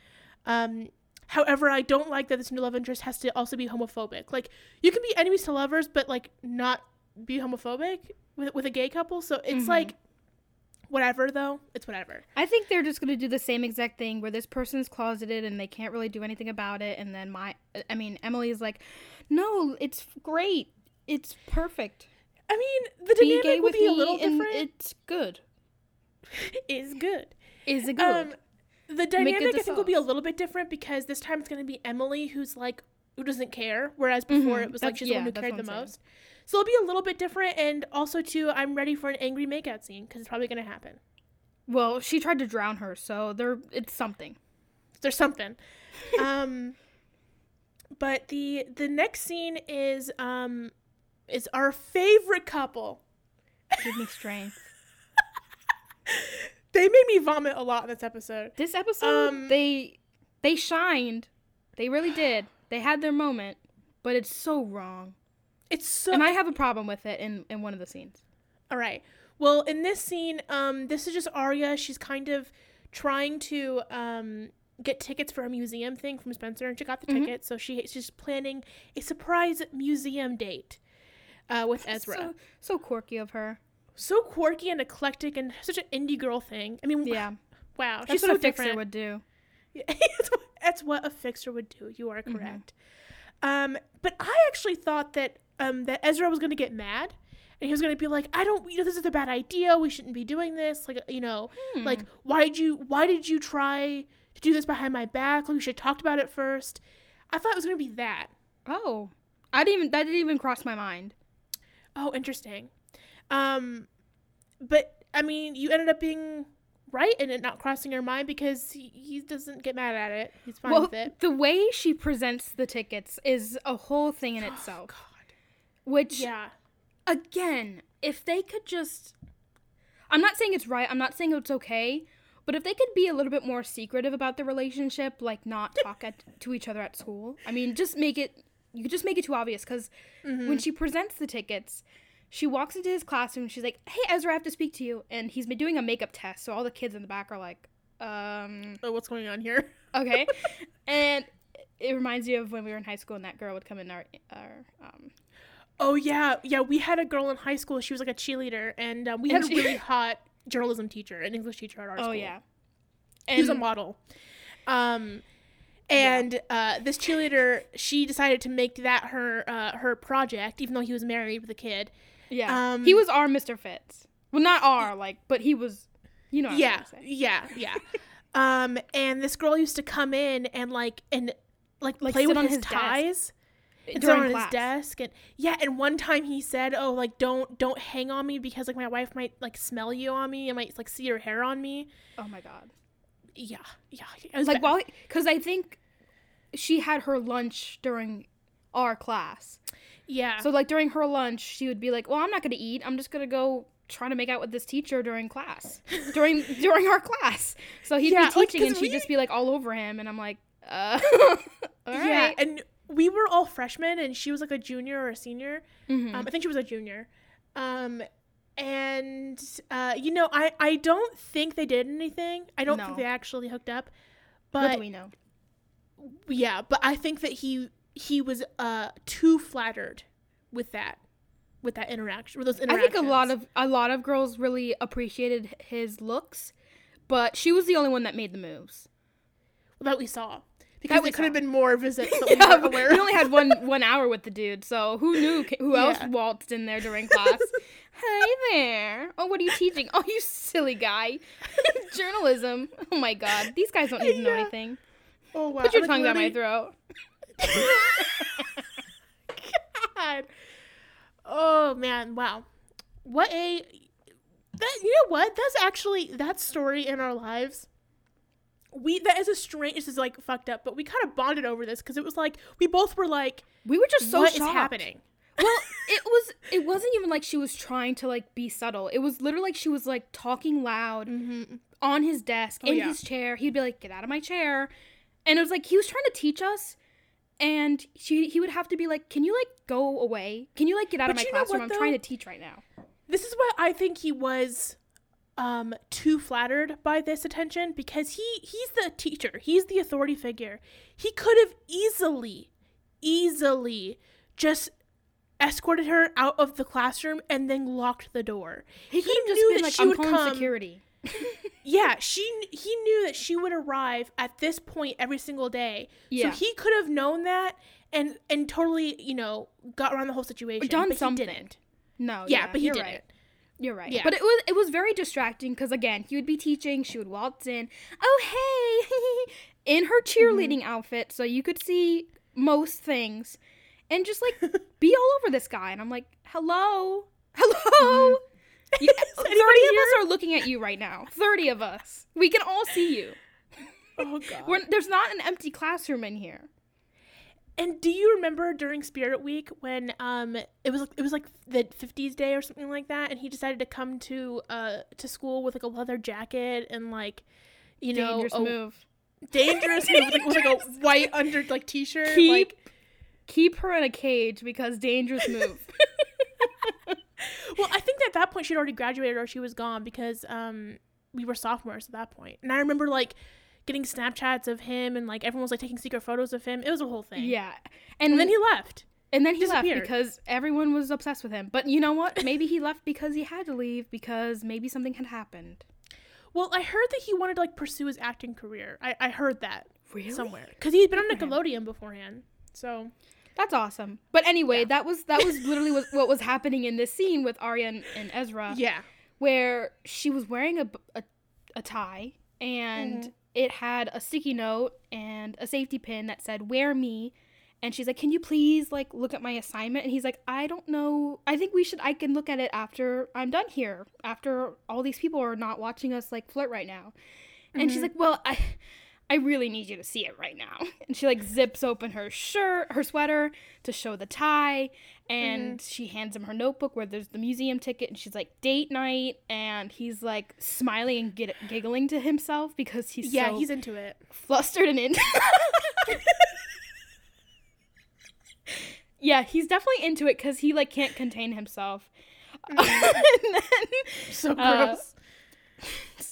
Um however i don't like that this new love interest has to also be homophobic. Like you can be enemies to lovers but like not be homophobic with, with a gay couple. So it's Mhm. like whatever though it's whatever I think they're just gonna do the same exact thing where this person's closeted and they can't really do anything about it, and then my, I mean, Emily's like, no, it's great, it's perfect. I mean, the Be dynamic with be a little different. it's good. is good. Is it good? Um, the dynamic I think will be a little bit different because this time it's going to be Emily who's like who doesn't care, whereas before Mhm. it was like That's- she's the one who cared the I'm saying. So it'll be a little bit different, and also too, I'm ready for an angry makeout scene because it's probably going to happen. well, she tried to drown her, so there, it's something. There's something. um, but the the next scene is um is our favorite couple. Give me strength. They made me vomit a lot in this episode. This episode, Um, they, they shined. They really did. They had their moment, but it's so wrong. It's so and I have a problem with it in in one of the scenes. All right. Well, in this scene, um, this is just Aria. She's kind of trying to um, get tickets for a museum thing from Spencer, and she got the Mhm. tickets. So she, she's planning a surprise museum date uh, with Ezra. So so quirky of her. So, quirky and eclectic, and such an indie girl thing. I mean, Yeah, wow, that's she's what so a fixer would do. that's, what, that's what a fixer would do. You are Mhm. correct. Um, but I actually thought that um, that Ezra was going to get mad, and he was going to be like, "I don't, you know, this is a bad idea. We shouldn't be doing this. Like, you know, Hmm. like why did you, why did you try to do this behind my back? Like, we should have talked about it first. I thought it was going to be that. Oh, I didn't even that didn't even cross my mind. Oh, interesting. Um, but I mean, you ended up being right in it not crossing your mind because he, he doesn't get mad at it. He's fine well, with it. the way she presents the tickets is a whole thing in Oh, itself. God. Which Yeah. again, if they could just I'm not saying it's right, I'm not saying it's okay, but if they could be a little bit more secretive about the relationship, like not talk at, to each other at school. I mean, just make it you could just make it too obvious cuz Mm-hmm. when she presents the tickets, she walks into his classroom, she's like, "Hey Ezra, I have to speak to you." And he's been doing a makeup test, so all the kids in the back are like, um Oh, what's going on here? okay and it reminds you of when we were in high school and that girl would come in our our um Oh yeah, yeah. We had a girl in high school. She was like a cheerleader, and um, we And had a really hot journalism teacher, an English teacher at our oh school. yeah he was a model. Um, and uh, this cheerleader, she decided to make that her uh, her project, even though he was married with a kid. yeah um, he was our mr fitz well not our like but he was you know what yeah, yeah, yeah. um, and this girl used to come in and like and like, Like, play with on his, his ties. During on class. his desk and yeah and one time he said oh like don't don't hang on me because like my wife might like smell you on me and might like see your hair on me. Oh my god. Yeah yeah. It was like bad. while because i think she had her lunch during our class. Yeah. So like during her lunch she would be like well i'm not gonna eat. I'm just gonna go trying to make out with this teacher during class during during our class. So he'd Yeah, be like, and she'd we- just be like all over him and i'm like uh yeah right and we were all freshmen and she was like a junior or a senior Mhm. um, i think she was a junior um and uh you know i i don't think they did anything i don't think they actually hooked up but we know yeah but i think that he he was uh too flattered with that with that interaction with those interactions. I think a lot of a lot of girls really appreciated his looks, but she was the only one that made the moves. that we saw because we it could have been more visits that Yeah, we we only had one one hour with the dude, so who knew who else Yeah. waltzed in there during class? Hi there. Oh, what are you teaching? Oh, you silly guy. Journalism. Oh my god, these guys don't even to know anything. oh wow! Put your Like, tongue down my throat. God. Oh man, wow. What a that you know what? That's actually that story in our lives. We that is a strange this is like fucked up, but we kind of bonded over this because it was like we both were like, We were just so "What is shocked. happening? well, it was it wasn't even like she was trying to like be subtle. It was literally like she was like talking loud Mm-hmm. on his desk in yeah. his chair. He'd be like, "Get out of my chair," and it was like he was trying to teach us. And she, he would have to be like, "Can you like go away? Can you like get out of my classroom? what, I'm trying to teach right now." This is what I think he was um too flattered by this attention because he he's the teacher. He's the authority figure. He could have easily easily just escorted her out of the classroom and then locked the door. He could have just knew been that like, she "I'm would come- security." Yeah, she he knew that she would arrive at this point every single day. Yeah. So he could have known that and and totally, you know, got around the whole situation. done but something. He didn't. No, Yeah, yeah, but he didn't. right. You're right. Yeah. But it was it was very distracting because again, he would be teaching, she would waltz in, oh hey, in her cheerleading Mm-hmm. outfit, so you could see most things, and just like be all over this guy, and I'm like, hello, hello. You- Thirty Mm-hmm. anybody of us are looking at you right now. Thirty of us. We can all see you. Oh god. We're, there's not an empty classroom in here. And do you remember during Spirit Week when um it was it was like the 50s day or something like that and he decided to come to uh to school with like a leather jacket and like you know Dangerous move. dangerous move with, like, with like a white under like t-shirt Keep like keep her in a cage because dangerous move. well I think at that point she'd already graduated or she was gone because um we were sophomores at that point. And I remember like getting Snapchats of him and like everyone was like taking secret photos of him. It was a whole thing. yeah, And then he left. And then he left because everyone was obsessed with him. But you know what? Maybe he left because he had to leave because maybe something had happened. Well, I heard that he wanted to like pursue his acting career. I, I heard that Really? somewhere because he'd been on Good for him. Nickelodeon beforehand. So That's awesome. But anyway, Yeah. that was that was literally what, what was happening in this scene with Aria and, and Ezra, yeah, where she was wearing a a tie and Mhm. It had a sticky note and a safety pin that said "Wear me." And she's like, "Can you please like look at my assignment?" And he's like, "I don't know. I think we should. I can look at it after I'm done here. After all these people are not watching us like flirt right now." And she's Mhm. like, "Well, I, I really need you to see it right now." And she like zips open her shirt, her sweater to show the tie, and she hands him her notebook where there's the museum ticket, and she's like, "Date night," and he's like smiling and get, giggling to himself because he's yeah, so he's into it. flustered and into. yeah, he's definitely into it because he like can't contain himself. and then So Uh, gross.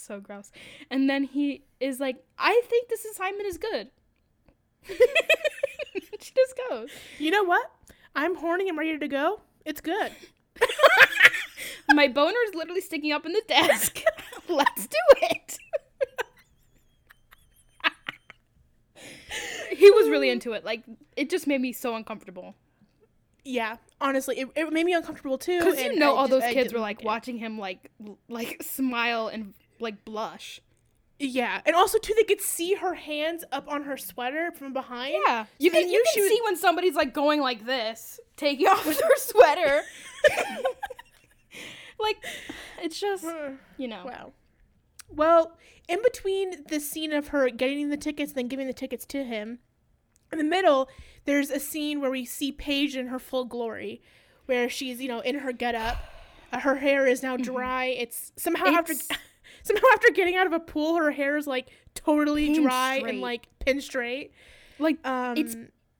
So gross. And then he is like, I think this assignment is good. she just goes. you know what? I'm horny and ready to go. It's good. My boner is literally sticking up in the desk. Let's do it. he was really into it. Like, it just made me so uncomfortable. Yeah, honestly, it, it made me uncomfortable too. Because you know, I all just- those I kids were like watching him, like, like smile and like blush. Yeah, and also too, they could see her hands up on her sweater from behind. Yeah, you So can you can was- see when somebody's like going like this, taking off their sweater. like, it's just you know. Wow. Well, in between the scene of her getting the tickets, then giving the tickets to him, in the middle, there's a scene where we see Paige in her full glory, where she's you know in her getup. Uh, her hair is now dry. It's somehow after Mm-hmm. It's- somehow after getting out of a pool, her hair is like totally Pinned dry straight. and like pin straight. Like Um, It's-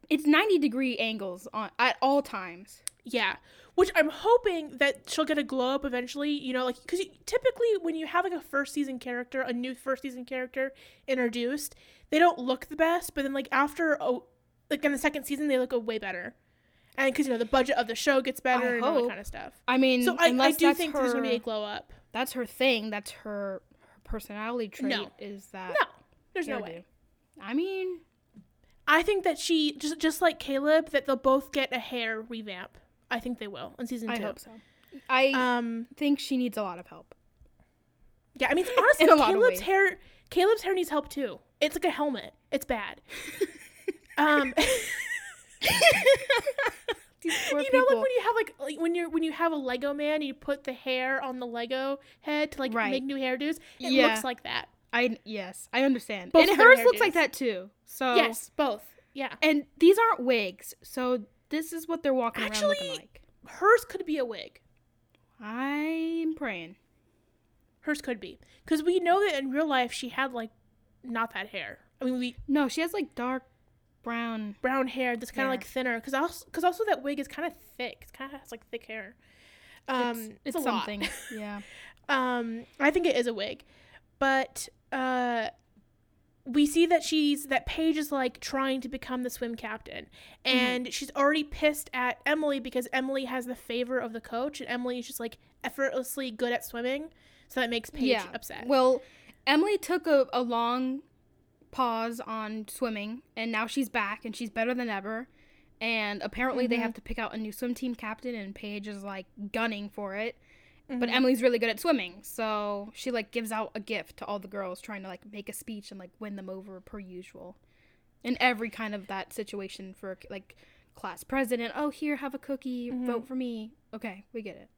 it's ninety degree angles on at all times. Yeah, which I'm hoping that she'll get a glow up eventually. You know, like because typically when you have like a first season character, a new first season character introduced, they don't look the best, but then like after oh, like in the second season they look a way better. and because you know the budget of the show gets better I and all that kind of stuff. I mean, So I, I do think her, there's gonna be a glow up. That's her thing. That's her, her personality trait. No. Is that No, there's no way. hairdo. I mean, I think that she just just like Caleb that they'll both get a hair revamp. I think they will in season two. I hope so. I Um, think she needs a lot of help. yeah, I mean honestly, In a lot of Caleb's hair Caleb's hair needs help too. It's like a helmet. It's bad. um, These poor you know, like when you have like, like when you're when you have a Lego man, you put the hair on the Lego head to like Right. make new hairdos. It Yeah. looks like that. I yes, I understand. Both and hers looks like that too. So Yes, both. Yeah, and these aren't wigs. So this is what they're walking around looking like. hers could be a wig. I'm praying. Hers could be because we know that in real life she had like not that hair. I mean, we No, she has like dark brown. brown hair that's kind of like thinner because also because also that wig is kind of thick. It kind of has like thick hair. Um, it's, it's, it's something. yeah. Um, I think it is a wig, but uh, we see that she's that Paige is like trying to become the swim captain, Mm-hmm. and she's already pissed at Emily because Emily has the favor of the coach, and Emily is just like effortlessly good at swimming, so that makes Paige yeah. upset. Well, Emily took a, a long pause on swimming, and now she's back, and she's better than ever. And apparently, they Mm-hmm. have to pick out a new swim team captain, and Paige is like gunning for it. But Mhm. Emily's really good at swimming, so she like gives out a gift to all the girls, trying to like make a speech and like win them over per usual. In every kind of that situation for like class president, oh here have a cookie, Mm-hmm. vote for me. Okay, we get it.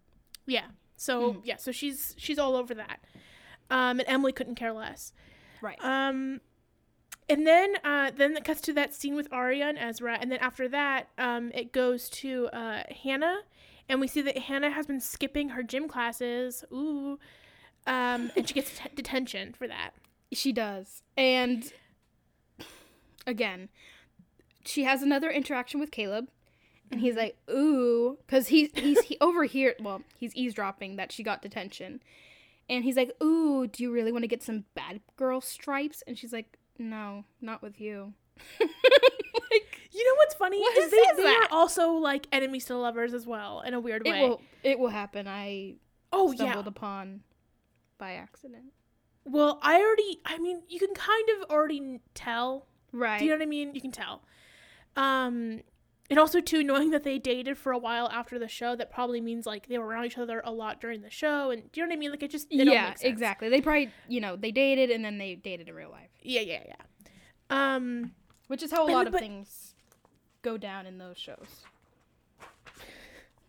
yeah, so Mhm. yeah, so she's she's all over that, um, and Emily couldn't care less. Right. Um, and then uh, then it cuts to that scene with Aria and Ezra, and then after that, um, it goes to uh, Hanna, and we see that Hanna has been skipping her gym classes. Ooh, um, and she gets t- detention for that. She does. And again, she has another interaction with Caleb. And he's like, ooh, because he's he's he overhear well, he's eavesdropping that she got detention. And he's like, ooh, do you really want to get some bad girl stripes? And she's like, no, not with you. like, You know what's funny What is they, they that? are also like enemies to lovers as well in a weird it way. will it will happen. I oh stumbled yeah. upon by accident. Well, I already. I mean, you can kind of already tell Right. Do you know what I mean? You can tell. Um, and also too, knowing that they dated for a while after the show, that probably means like they were around each other a lot during the show. And do you know what I mean? Like it just it yeah, exactly. They probably, you know, they dated and then they dated in real life. Yeah, yeah, yeah. Um, Which is how a And- lot of but- things go down in those shows.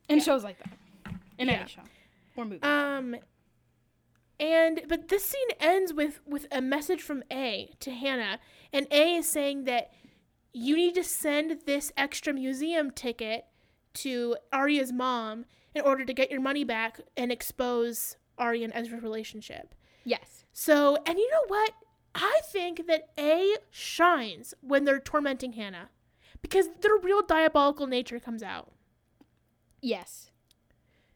In shows like that. In Yeah. any show. Or movie. um, and but this scene ends with with a message from A to Hanna, and A is saying that you need to send this extra museum ticket to Aria's mom in order to get your money back and expose Aria and Ezra's relationship. yes. So, and you know what? I think that A shines when they're tormenting Hanna because their real diabolical nature comes out. Yes.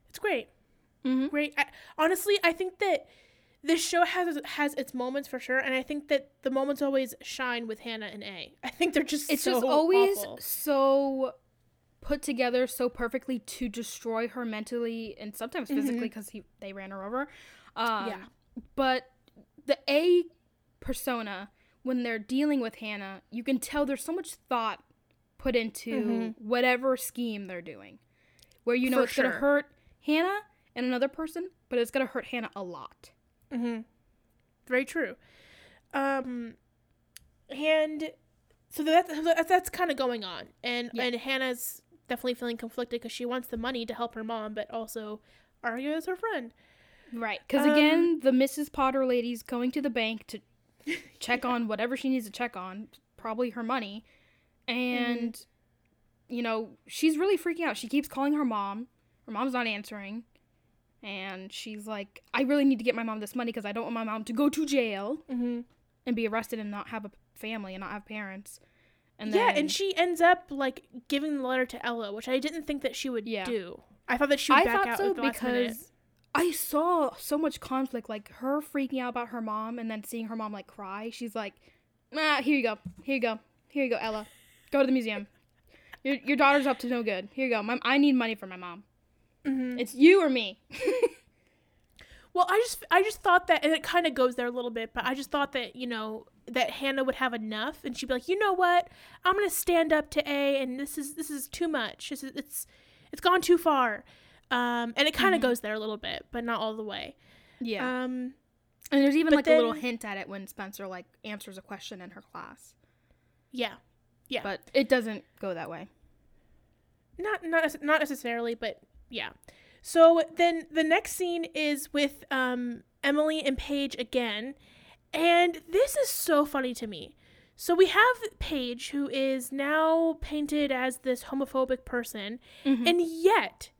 It's great. Mm-hmm. Great. I, honestly, I think that this show has has its moments for sure, and I think that the moments always shine with Hanna and A. I think they're just It's so just always awful. so put together so perfectly to destroy her mentally and sometimes physically because he they ran her over. Um, Mm-hmm. Yeah. But the A persona, when they're dealing with Hanna, you can tell there's so much thought put into Mhm. whatever scheme they're doing. Where you know For it's gonna hurt Hanna and another person, but it's gonna hurt Hanna a lot. Mm-hmm. Very true. Um, and so that's that's, that's kind of going on, and Yeah. and Hanna's definitely feeling conflicted because she wants the money to help her mom, but also Aria is her friend. Right. Because Um, again, the Mrs. Potter lady's going to the bank to check on whatever she needs to check on, probably her money. And, you know, she's really freaking out. She keeps calling her mom. Her mom's not answering. And she's like, I really need to get my mom this money because I don't want my mom to go to jail Mm-hmm. and be arrested and not have a family and not have parents. And yeah, then, and she ends up like giving the letter to Ella, which I didn't think that she would Yeah. do. I thought that she would I back thought out so at the last because I saw so much conflict, like her freaking out about her mom and then seeing her mom like cry. She's like, ah, here you go, here you go, here you go, Ella, go to the museum. Your your daughter's up to no good. Here you go. My, I need money for my mom. Mhm. It's you or me. Well, I just I just thought that, and it kind of goes there a little bit, but I just thought that you know that Hanna would have enough, and she'd be like, you know what, I'm gonna stand up to A, and this is this is too much. This is, it's it's gone too far, um, and it kind of Mhm. goes there a little bit, but not all the way. yeah. Um, and there's even like a little hint at it when Spencer like answers a question in her class. yeah, Yeah. But it doesn't go that way. not not not necessarily, but yeah. So then the next scene is with um, Emily and Paige again, and this is so funny to me. So we have Paige, who is now painted as this homophobic person, Mhm. and yet,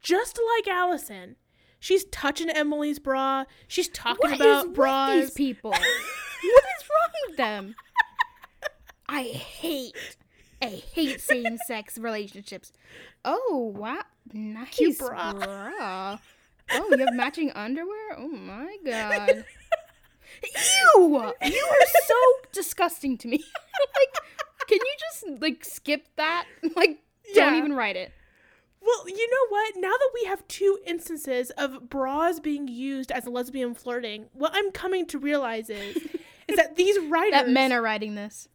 just like Alison, she's touching Emily's bra. She's talking What about is bras. with these people? what is wrong with them? I hate, I hate same-sex relationships. Oh wow, nice Cute bra. bra. Oh, you have matching underwear. Oh my god. Ew! You are so disgusting to me. like, can you just like skip that? Like, don't Yeah. even write it. Well, you know what? Now that we have two instances of bras being used as a lesbian flirting, what I'm coming to realize is is that these writers That men are writing this.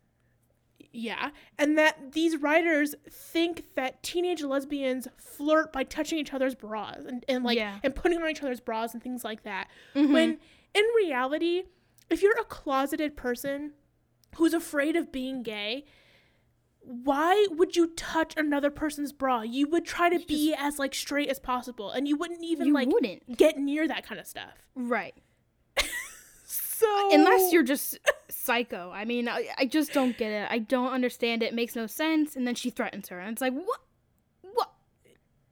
Yeah, and that these writers think that teenage lesbians flirt by touching each other's bras and, and like Yeah. and putting on each other's bras and things like that. Mhm. When in reality, if you're a closeted person who's afraid of being gay, why would you touch another person's bra? You would try to You be as like straight as possible, and you wouldn't even you like wouldn't. get near that kind of stuff. Right. So Unless you're just psycho. I mean, I, I just don't get it. I don't understand it. It makes no sense. And then she threatens her, and it's like, what? What?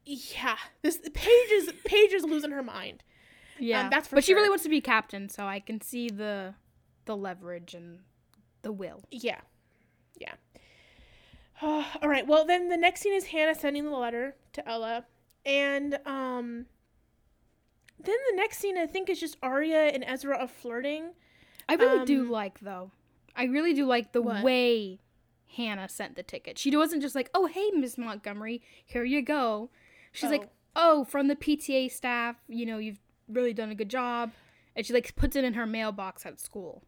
yeah, this Paige is Paige is losing her mind. Yeah, that's for But she really wants to be captain, so I can see the the leverage and the will. Yeah, yeah. all right. Well, then the next scene is Hanna sending the letter to Ella, and um, then the next scene I think is just Aria and Ezra are flirting. I really do Um, like though. I really do like the What? way Hanna sent the ticket. She wasn't just like, "Oh, hey, Miss Montgomery, here you go." She's like, "Oh, from the PTA staff, you know, you've really done a good job." And she like puts it in her mailbox at school.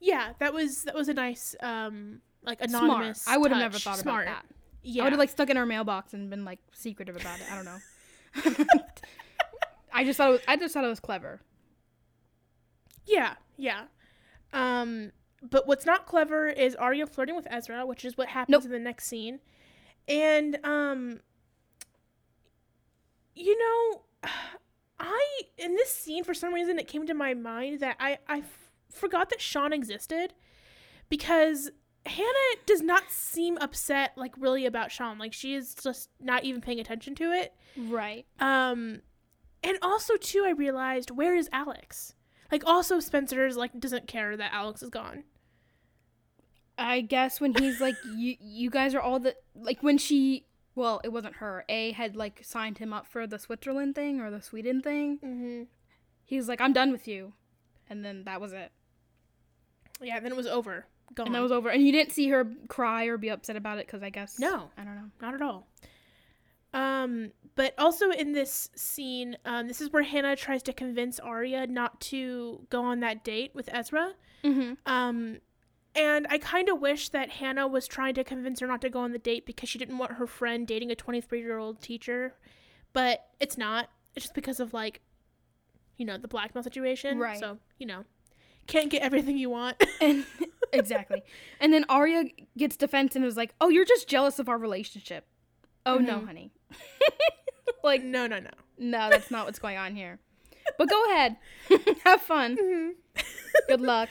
Yeah, that was that was a nice um like Smart. anonymous. I would have never thought Smart. about that. Yeah, I would have like stuck in her mailbox and been like secretive about it. I don't know. I just thought it was, I just thought it was clever. Yeah, yeah. Um, but what's not clever is Aria flirting with Ezra, which is what happens Nope. in the next scene. And um you know, I in this scene for some reason it came to my mind that I I f- forgot that Sean existed because Hanna does not seem upset like really about Sean. Like she is just not even paying attention to it. Right. Um, and also too, I realized where is Alex? Like, also Spencer's like doesn't care that Alex is gone. I guess when he's like, you you guys are all the like when she well, it wasn't her. A had like signed him up for the Switzerland thing or the Sweden thing. Mm-hmm. He was like, I'm done with you, and then that was it, Yeah, then it was over, gone. and that was over. And you didn't see her cry or be upset about it because I guess No. I don't know. not at all. Um, but also in this scene, um, this is where Hanna tries to convince Aria not to go on that date with Ezra. Mm-hmm. Um, and I kind of wish that Hanna was trying to convince her not to go on the date because she didn't want her friend dating a 23 year old teacher. But it's not. It's just because of, like, you know, the blackmail situation. Right. So, you know, can't get everything you want. And exactly. And then Aria gets defensive and is like, "Oh, you're just jealous of our relationship." Oh no, Mhm. honey. like, no, no, no. no, that's not what's going on here. But go ahead, have fun. Mm-hmm. Good luck.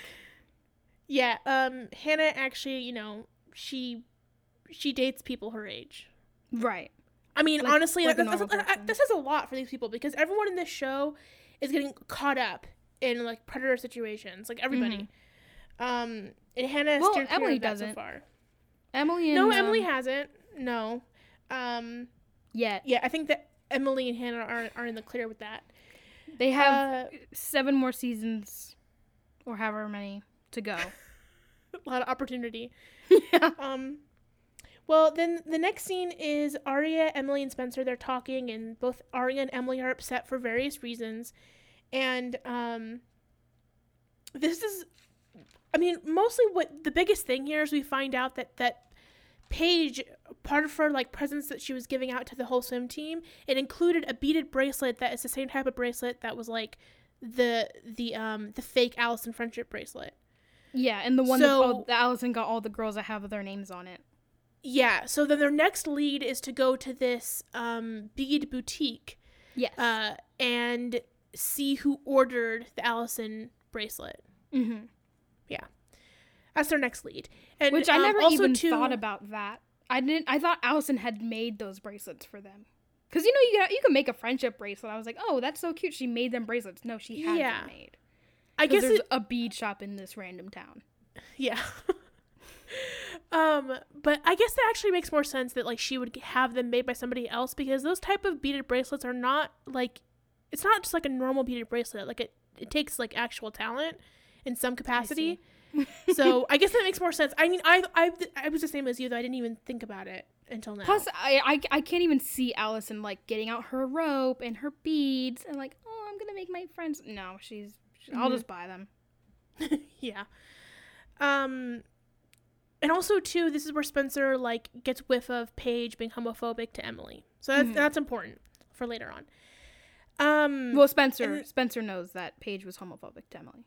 Yeah, um, Hanna actually, you know, she she dates people her age. Right. I mean, Like- honestly, like a that's, normal this is a lot for these people because everyone in this show is getting caught up in like predator situations, like everybody. Um, and Hanna Mm-hmm. Well, Emily doesn't. so far. Emily and no, Emily um, hasn't. No. Um, yet. yeah, I think that Emily and Hanna are are in the clear with that. They have Uh, seven more seasons, or however many to go. a lot of opportunity. yeah. Um, Well, then the next scene is Aria, Emily, and Spencer. They're talking, and both Aria and Emily are upset for various reasons. And um, this is, I mean, mostly what the biggest thing here is we find out that that Paige, part of her like presents that she was giving out to the whole swim team, it included a beaded bracelet that is the same type of bracelet that was like the the um the fake Alison friendship bracelet. Yeah, and the one So- that Alison got all the girls that have their names on it. Yeah, so then their next lead is to go to this um, bead boutique Yes. uh, and see who ordered the Alison bracelet. mm-hmm. Yeah. That's their next lead. And, Which I um, never also even too- thought about that. I didn't. I thought Alison had made those bracelets for them. Cause you know you can, you can make a friendship bracelet. I was like, oh, that's so cute. She made them bracelets. No, she had Yeah. them made. I guess there's it, a bead shop in this random town. yeah. um, but I guess that actually makes more sense that like she would have them made by somebody else because those type of beaded bracelets are not like it's not just like a normal beaded bracelet. Like it it takes like actual talent in some capacity. so I guess that makes more sense. I mean, I, I I was the same as you though. I didn't even think about it until now. Plus, I, I I can't even see Alison like getting out her rope and her beads and like, oh, I'm gonna make my friends. No, she's. I'll Mhm. just buy them. yeah. Um, and also too, this is where Spencer like gets whiff of Paige being homophobic to Emily. So that's Mhm. that's important for later on. Um, Well, Spencer and- Spencer knows that Paige was homophobic to Emily.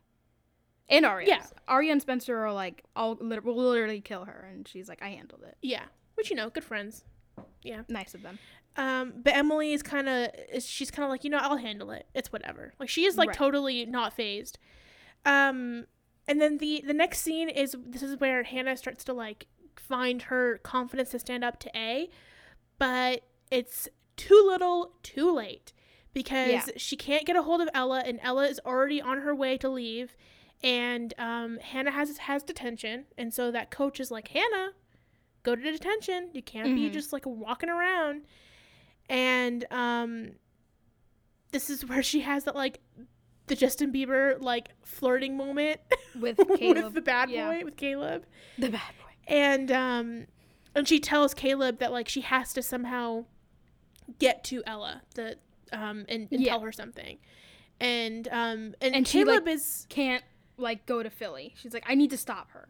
And Aria. Yeah. Aria and Spencer are like, I'll lit- will literally kill her, and she's like, I handled it. yeah, which you know, good friends. Yeah. Nice of them. Um, but Emily is kind of she's kind of like you know I'll handle it. It's whatever. Like she is like Right. totally not phased. Um, and then the the next scene is this is where Hanna starts to like find her confidence to stand up to A, but it's too little, too late because Yeah. she can't get a hold of Ella, and Ella is already on her way to leave. And um, Hanna has has detention, and so that coach is like, Hanna, go to detention. You can't be Mhm. just like walking around. And um, this is where she has that like the Justin Bieber like flirting moment With with the bad boy yeah. with Caleb, The bad boy. and um, and she tells Caleb that like she has to somehow get to Ella the um and, and Yeah. tell her something, and um and, And she, like, Caleb is Can't, like, go to Philly. She's like, I need to stop her.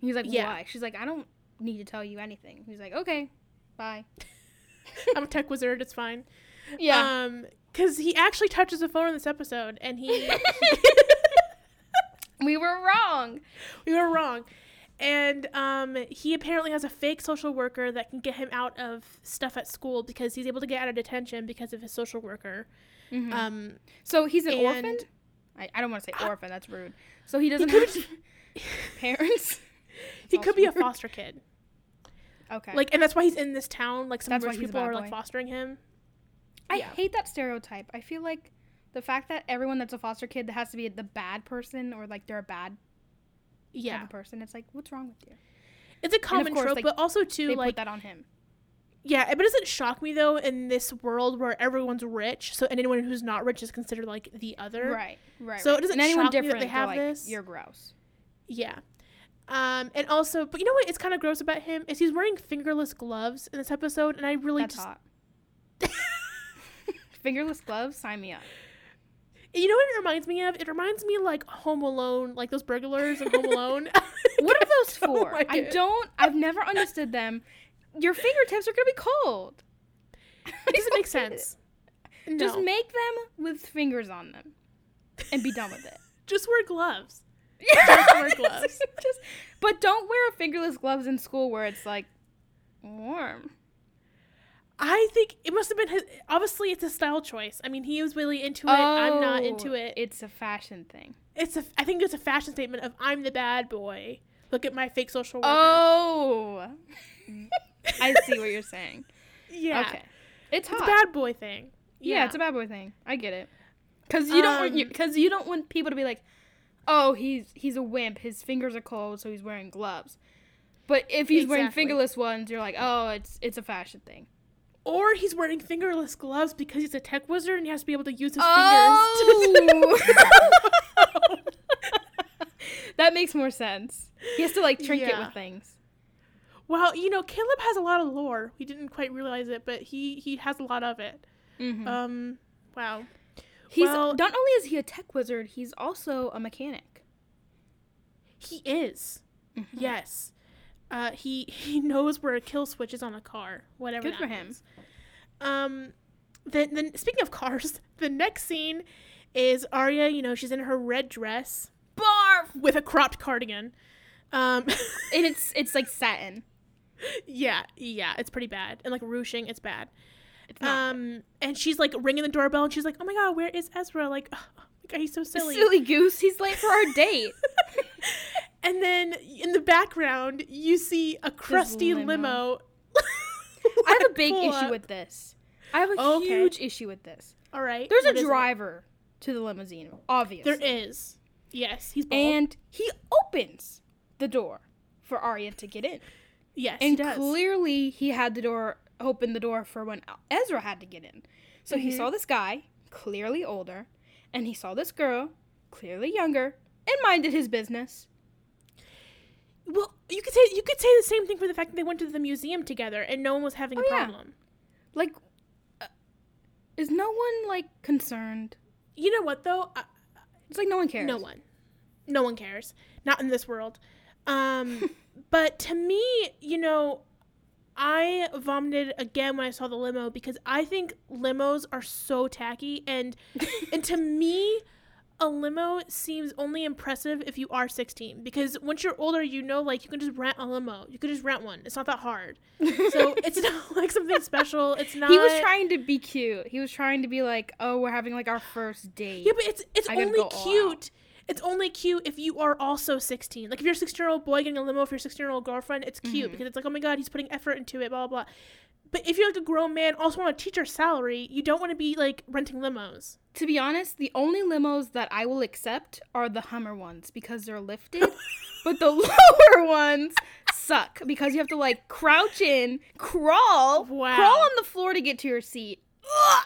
He's like, Yeah. why? She's like, I don't need to tell you anything. He's like, okay, bye. I'm a tech wizard. It's fine. Yeah. Um, because he actually touches the phone in this episode, and he we were wrong. we were wrong. And um, he apparently has a fake social worker that can get him out of stuff at school because he's able to get out of detention because of his social worker. Mhm. Um, so he's an orphan? I, I don't want to say orphan. That's rude. So he doesn't could have parents? he could be a foster kid, Okay. like, and that's why he's in this town. Like, some That's why rich people are like boy. fostering him. I yeah. hate that stereotype. I feel like the fact that everyone that's a foster kid has to be the bad person or like they're a bad type Yeah, of person. It's like, what's wrong with you? it's a common course, trope, like, but also too They like put that on him. Yeah, but it doesn't shock me though in this world where everyone's rich, so anyone who's not rich is considered like the other. Right, right. So it doesn't and anyone shock me that they have like, this. You're gross. Yeah. Um, and also, but you know what? It's kind of gross about him is he's wearing fingerless gloves in this episode, and I really That's just hot. Fingerless gloves, sign me up. you know what it reminds me of? It reminds me like Home Alone, like those burglars in Home Alone. What are those for? like I don't. I've never understood them. Your fingertips are gonna be cold. It doesn't make sense. No. Just make them with fingers on them, and be done with it. Just wear gloves. Just wear gloves. Just, but don't wear fingerless gloves in school where it's like warm. I think it must have been his. Obviously, it's a style choice. I mean, he was really into it. I'm not oh, into Oh, it. It's a fashion thing. It's a. I think it's a fashion statement of I'm the bad boy. Look at my fake social worker. Oh, I see what you're saying. yeah. Okay, it's It's a bad boy thing. Yeah. it's a bad boy thing. I get it. Cause you don't want you, Um, cause you don't want people to be like, oh, he's he's a wimp. His fingers are cold, so he's wearing gloves. But if he's wearing fingerless ones, you're like, oh, it's it's a fashion thing. Or he's wearing fingerless gloves because he's a tech wizard and he has to be able to use his Oh. fingers. that makes more sense. He has to like trinket Yeah. with things. Well, you know, Caleb has a lot of lore. We didn't quite realize it, but he he has a lot of it. Mhm. Um, wow. he's well- not only is he a tech wizard, he's also a mechanic. He is. Mm-hmm. Yes. Uh, he he knows where a kill switch is on a car. Whatever. Good for him. means. Um, then then speaking of cars, the next scene is Aria. You know, she's in her red dress Barf. with a cropped cardigan. Um, And it's it's like satin. Yeah, yeah, it's pretty bad and like ruching. It's bad. It's Um, and she's like ringing the doorbell, and she's like, "Oh my god, where is Ezra? Like, oh my god, he's so silly." silly goose. He's late for our date. And then in the background, you see a crusty limo. limo. I have a big issue up. with this. I have a Okay. huge issue with this. All right. There's what a is it? driver to the limousine, obviously. There is. Yes, he's bald. and he opens the door for Aria to get in. Yes, And he does. clearly he had the door open the door for when Ezra had to get in. So he Mhm. saw this guy, clearly older, and he saw this girl, clearly younger, and minded his business. well, you could say you could say the same thing for the fact that they went to the museum together and no one was having a Oh, yeah. problem. Like uh, is no one like concerned? You know what though? I, It's like no one cares. no one, no one cares. Not in this world. Um, but to me, you know, I vomited again when I saw the limo because I think limos are so tacky. And and to me a limo seems only impressive if you are 16 because once you're older you know like you can just rent a limo. You can just rent one. It's not that hard. So it's not like something special. It's not He was trying to be cute. He was trying to be like, "Oh, we're having like our first date." yeah but it's it's I only cute it's only cute if you are also 16 like if you're a 16 year old boy getting a limo for your 16 year old girlfriend it's cute Mhm. because it's like oh my god he's putting effort into it blah blah blah but if you're like a grown man also on a teacher salary you don't want to be like renting limos To be honest, the only limos that I will accept are the Hummer ones because they're lifted, but the lower ones suck because you have to like crouch in, crawl, Wow. crawl on the floor to get to your seat. Ugh!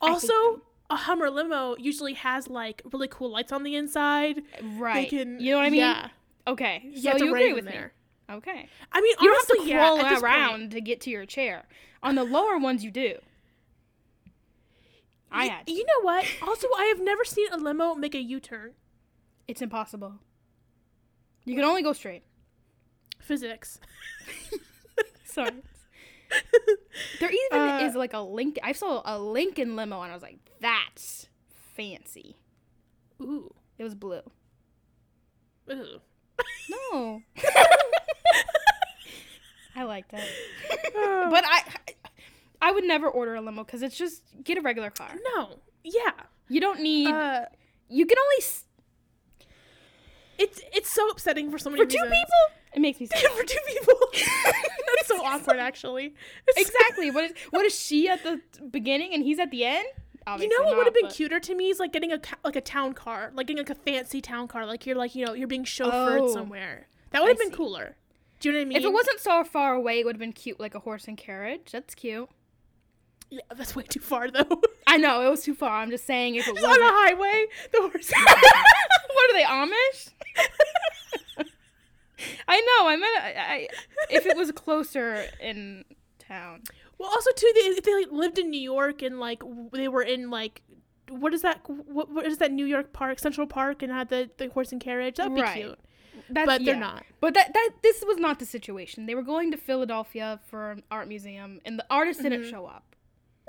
Also, a Hummer limo usually has like really cool lights on the inside. Right. Can, you know what I mean? Yeah. Okay. You so to you agree with there. me? Okay. I mean, You don't have to yeah, crawl at this point. around to get to your chair. On the lower ones, you do. I had. You know what? Also, I have never seen a limo make a U-turn. It's impossible. You can only go straight. Physics. Sorry. There even Uh, is like a link. I saw a Lincoln limo and I was like, that's fancy. Ooh. It was blue. Ooh. No. I liked it. Oh. But I I would never order a limo because it's just get a regular car. no. Yeah. You don't need. Uh, you can only s- it's it's so upsetting for so many for two reasons. people. It makes me sad. for two people. That's so awkward, actually. Exactly. What is what is she at the beginning and he's at the end? Obviously You know what would have been but- cuter to me is like getting a ca- like a town car, like getting like a fancy town car, like you're like you know you're being chauffeured Oh. somewhere. That would have been see. cooler. Do you know what I mean? If it wasn't so far away, it would have been cute, like a horse and carriage. That's cute. yeah, that's way too far though. I know it was too far. I'm just saying if it Just on a highway, the horse. what are they Amish? I know. I meant I, if it was closer in town. well, also too, they, if they like lived in New York and like they were in like. What is that? What, what is that New York Park, Central Park, and had the, the horse and carriage? That'd be Right. cute. That's, But they're yeah. not. But that that this was not the situation. They were going to Philadelphia for an art museum, and the artist didn't Mhm. show up.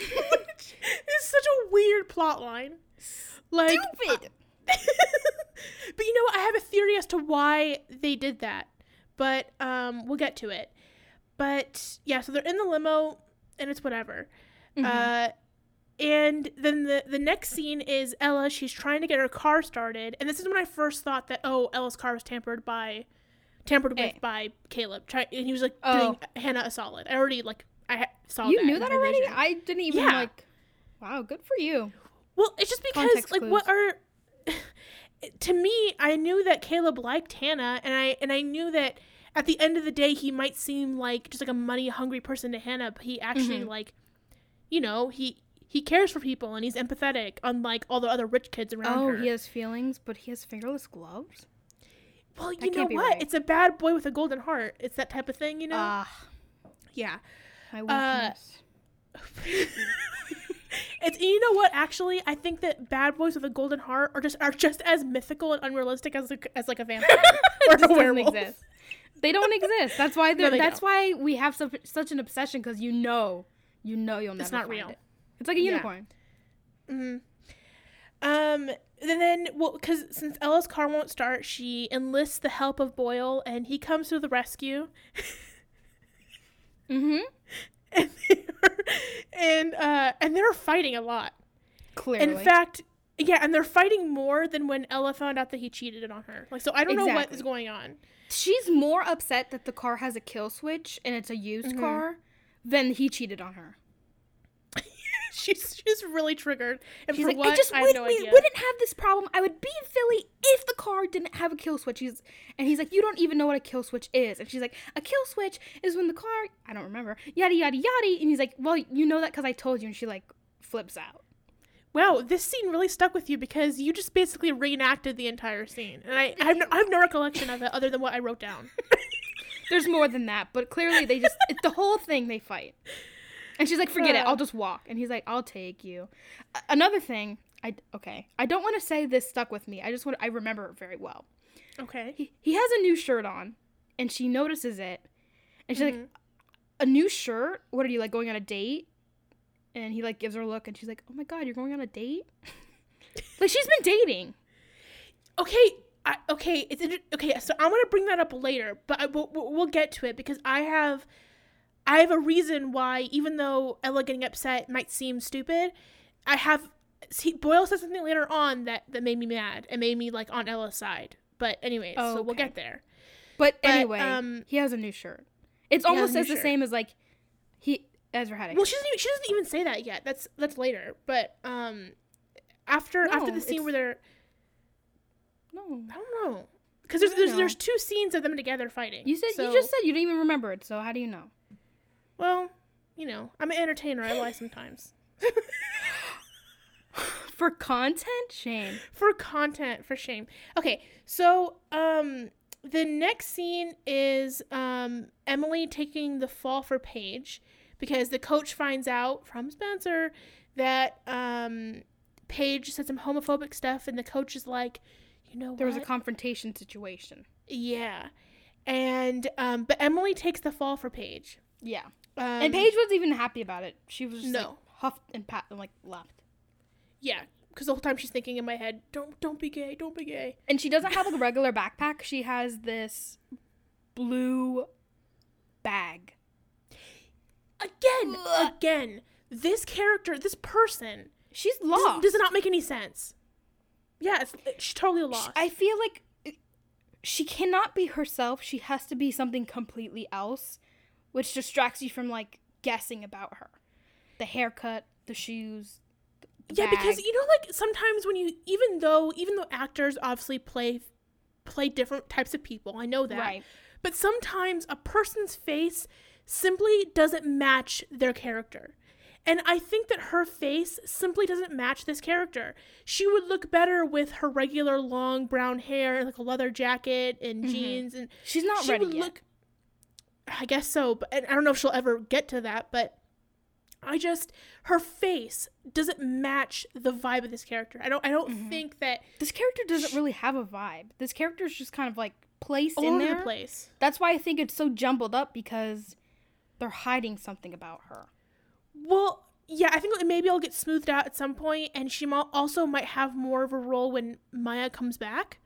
it's such a weird plot line. Like, Stupid. but you know what? I have a theory as to why they did that. But um, we'll get to it. But yeah, so they're in the limo, and it's whatever. Mhm. Uh, and then the the next scene is Ella. She's trying to get her car started, and this is when I first thought that oh, Ella's car was tampered by, tampered with Eh. by Caleb. Try, and he was like Oh. doing Hanna a solid. I already like I saw you that knew that already? vision. I didn't even Yeah. like. Wow, good for you. Well, it's just because Context like what are to me, I knew that Caleb liked Hanna and I and I knew that at the end of the day he might seem like just like a money hungry person to Hanna, but he actually Mhm. like you know, he he cares for people and he's empathetic unlike all the other rich kids around him. Oh, her. he has feelings, but he has fingerless gloves. Well, you know what? right. It's a bad boy with a golden heart. It's that type of thing, you know? Ah, yeah. my Uh, weakness. it's you know what? Actually, I think that bad boys with a golden heart are just are just as mythical and unrealistic as like, as like a vampire or a werewolf. exist. They don't exist. That's why they're. they that's don't. why we have such such an obsession because you know, you know you'll never. It's not real. It. It's like a Yeah. unicorn. hmm Um, and then, well, because since Ella's car won't start, she enlists the help of Boyle, and he comes to the rescue. Mm-hmm. and they're, and uh, and they're fighting a lot. Clearly. In fact, yeah, and they're fighting more than when Ella found out that he cheated on her. Like, so I don't know what is going on. she's more upset that the car has a kill switch and it's a used Mhm. car than he cheated on her. she's she's really triggered, and She's for like, what I just I have would, no we wouldn't have this problem. I would be in Philly if the car didn't have a kill switch. He's and he's like, you don't even know what a kill switch is. And she's like, a kill switch is when the car, I don't remember, yada yada yada. And he's like, well, you know that because I told you. And she like flips out. Wow, this scene really stuck with you because you just basically reenacted the entire scene, and I I have no, I have no recollection of it other than what I wrote down. There's more than that, but clearly they just it's the whole thing they fight. And she's like, "Forget it. I'll just walk." And he's like, "I'll take you." Another thing, I okay. I don't want to say this stuck with me. I just want I remember it very well. Okay. He he has a new shirt on, and she notices it, and she's like, Mhm. "A new shirt? What are you like going on a date?" And he like gives her a look, and she's like, "Oh my god, you're going on a date?" like she's been dating. Okay. I, okay. It's okay. So I'm gonna bring that up later, but I, we'll we'll get to it because I have, I have a reason why, even though Ella getting upset might seem stupid, I have. See, Boyle said something later on that that made me mad and made me like on Ella's side. But anyways, Oh, so we'll get there. But, But, anyway, um, he has a new shirt. It's he has a almost as the same as like he Ezra had. a Well, she doesn't. Even, she doesn't even say that yet. That's that's later. But um, after after the scene where they're, No. I don't know, because there's there's, know. there's two scenes of them together fighting. You said So- you just said you didn't even remember it, so how do you know? Well, you know, I'm an entertainer. I lie sometimes. For content, shame. for content, for shame. Okay, so um, the next scene is um Emily taking the fall for Paige because the coach finds out from Spencer that um Paige said some homophobic stuff, and the coach is like, you know, There was a confrontation situation. yeah, and um, but Emily takes the fall for Paige. Yeah. Um, and Paige wasn't even happy about it. She was just like huffed and pat and like left. yeah, because the whole time she's thinking in my head, don't don't be gay, don't be gay. And she doesn't have like a regular backpack. She has this blue bag. Again, Ugh. again, this character, this person She's lost. does it not make any sense. Yeah, it's, she's totally lost. I feel like uh, she cannot be herself. She has to be something completely else, which distracts you from like guessing about her. The haircut, the shoes. The yeah, because you know, like sometimes when you, even though, even though actors obviously play, play different types of people, I know that. right. But sometimes a person's face simply doesn't match their character. And I think that her face simply doesn't match this character. She would look better with her regular long brown hair and like a leather jacket and Mhm. jeans and She's not she ready would yet. look I guess so, but and I don't know if she'll ever get to that, but I just her face doesn't match the vibe of this character. I don't I don't Mhm. think that this character doesn't really have a vibe. This character is just kind of like placed in there. the place. That's why I think it's so jumbled up because they're hiding something about her. Well, yeah, I think maybe I'll get smoothed out at some point, and she also might have more of a role when Maya comes back.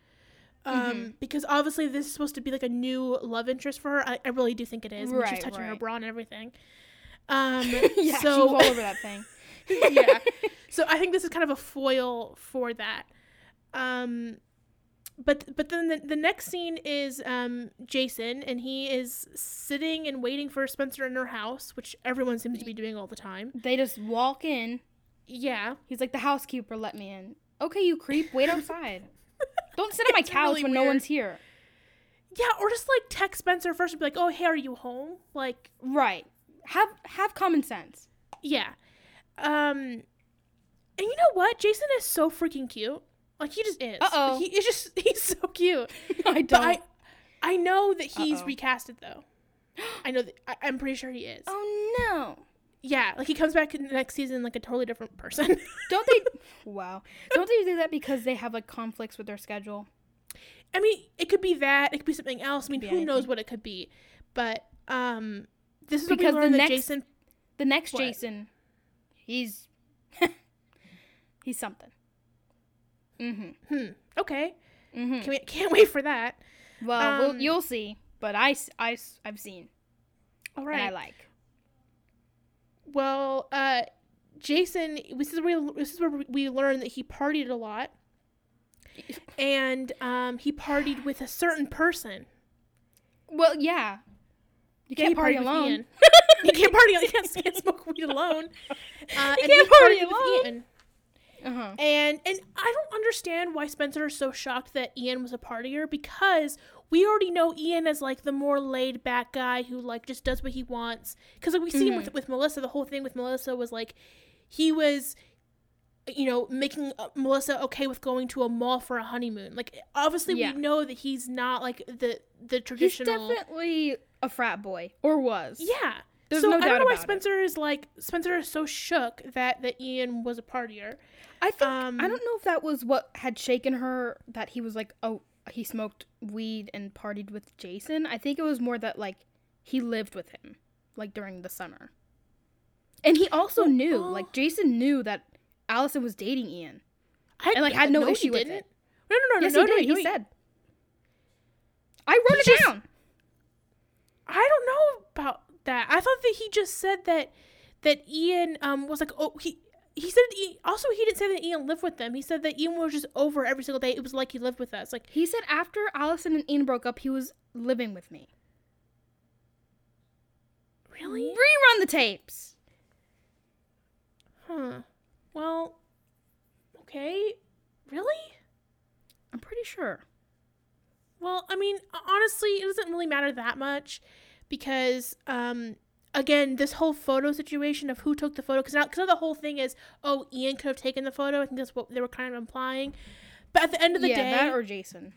Um, Mhm. because obviously this is supposed to be like a new love interest for her. I, I really do think it is. Mean, she's Right, touching her bra and everything. Um, yeah, so she was all over that thing. yeah. So I think this is kind of a foil for that. Um, but but then the, the next scene is um, Jason, and he is sitting and waiting for Spencer in her house, which everyone seems to be doing all the time. They just walk in. Yeah. He's like, the housekeeper let me in. Okay, you creep. Wait outside. Don't sit on my couch really when no one's here. Yeah, or just like text Spencer first and be like, "Oh, hey, are you home?" Like, Right. Have have common sense. yeah. Um, and you know what? Jason is so freaking cute. Like he just is. Uh-oh. He is just he's so cute. I don't. I I know that he's Uh-oh. recasted though. I know that I, I'm pretty sure he is. oh no. Yeah, like he comes back in the next season like a totally different person. Don't they? wow. Don't they do that because they have like conflicts with their schedule? I mean, it could be that. It could be something else. I mean, who be knows what it could be? But um, this is Because what the next- Jason. The next What? Jason, he's he's something. Mm-hmm. Hmm. Okay. Mm-hmm. Can we, can't wait for that. Well, we'll Um, you'll see. But I, I, I've seen All right. and I like. Well, uh, Jason. This is where we, this is where we learn that he partied a lot, and um, he partied with a certain person. Well, yeah. You he can't party with alone. You can't party. You can't, you can't smoke weed alone. Uh, You can't party alone. Uh-huh. And and I don't understand why Spencer is so shocked that Ian was a partier because we already know Ian as like the more laid back guy who like just does what he wants. Because like we see him Mm-hmm. with with Melissa, the whole thing with Melissa was like he was, you know, making uh, Melissa okay with going to a mall for a honeymoon. Like obviously Yeah. we know that he's not like the the He's traditional. definitely a frat boy, or was. yeah. There's so no I don't know why. Spencer is like Spencer is so shook that that Ian was a partier. I think Um, I don't know if that was what had shaken her that he was like, oh, he smoked weed and partied with Jason. I think it was more that like he lived with him like during the summer. And he also Well, knew, oh. like Jason knew that Alison was dating Ian. I And like had no he issue with it. No, no, no, yes, no, he no, did. no, he said. I wrote He it just- down. I don't know about that. I thought that he just said that that Ian um was like oh he he said he, also he didn't say that Ian lived with them. He said that Ian was just over every single day. It was like he lived with us. Like He said after Alison and Ian broke up, he was living with me. really? Rerun the tapes. Huh. Well, okay. Really? I'm pretty sure. Well, I mean, honestly, it doesn't really matter that much because, um, again, this whole photo situation of who took the photo, because now, cause now the whole thing is, oh, Ian could have taken the photo. I think that's what they were kind of implying. But at the end of the yeah, day, that or Jason.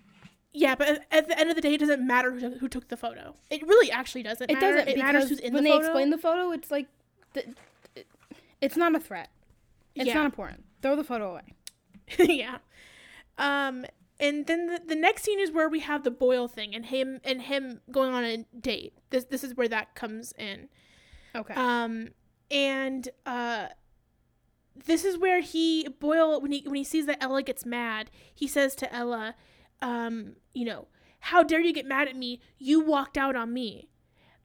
yeah, but at, the end of the day, it doesn't matter who, who took the photo. It really actually doesn't. It matter. doesn't It matters who's in when the they explain the photo, it's like, th- it- it's not a threat. It's Yeah. not important. Throw the photo away. yeah. Um, and then the, the next scene is where we have the Boyle thing and him and him going on a date. This this is where that comes in. Okay. Um, and uh, this is where he Boyle when he when he sees that Ella gets mad, he says to Ella, um, you know, how dare you get mad at me? You walked out on me.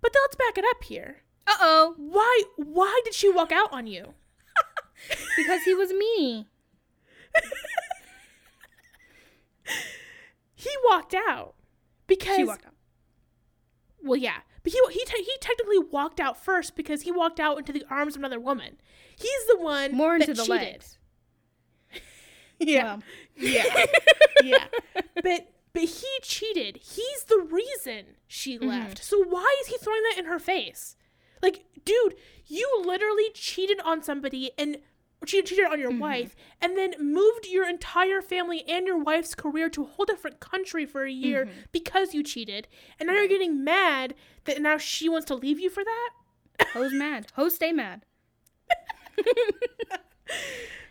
But then let's back it up here. uh oh. Why why did she walk out on you? Because he was me. He walked out because She walked out. Well, yeah, but he he te- he technically walked out first because he walked out into the arms of another woman. He's the one More into that the cheated. legs. Yeah, Well, yeah, yeah. But but he cheated. He's the reason she Mm-hmm. left. So why is he throwing that in her face? Like, dude, you literally cheated on somebody and cheated, cheated on your Mm-hmm. wife and then moved your entire family and your wife's career to a whole different country for a year Mm-hmm. because you cheated. And now you're getting mad that now she wants to leave you for that? Ho's mad. Ho stay mad.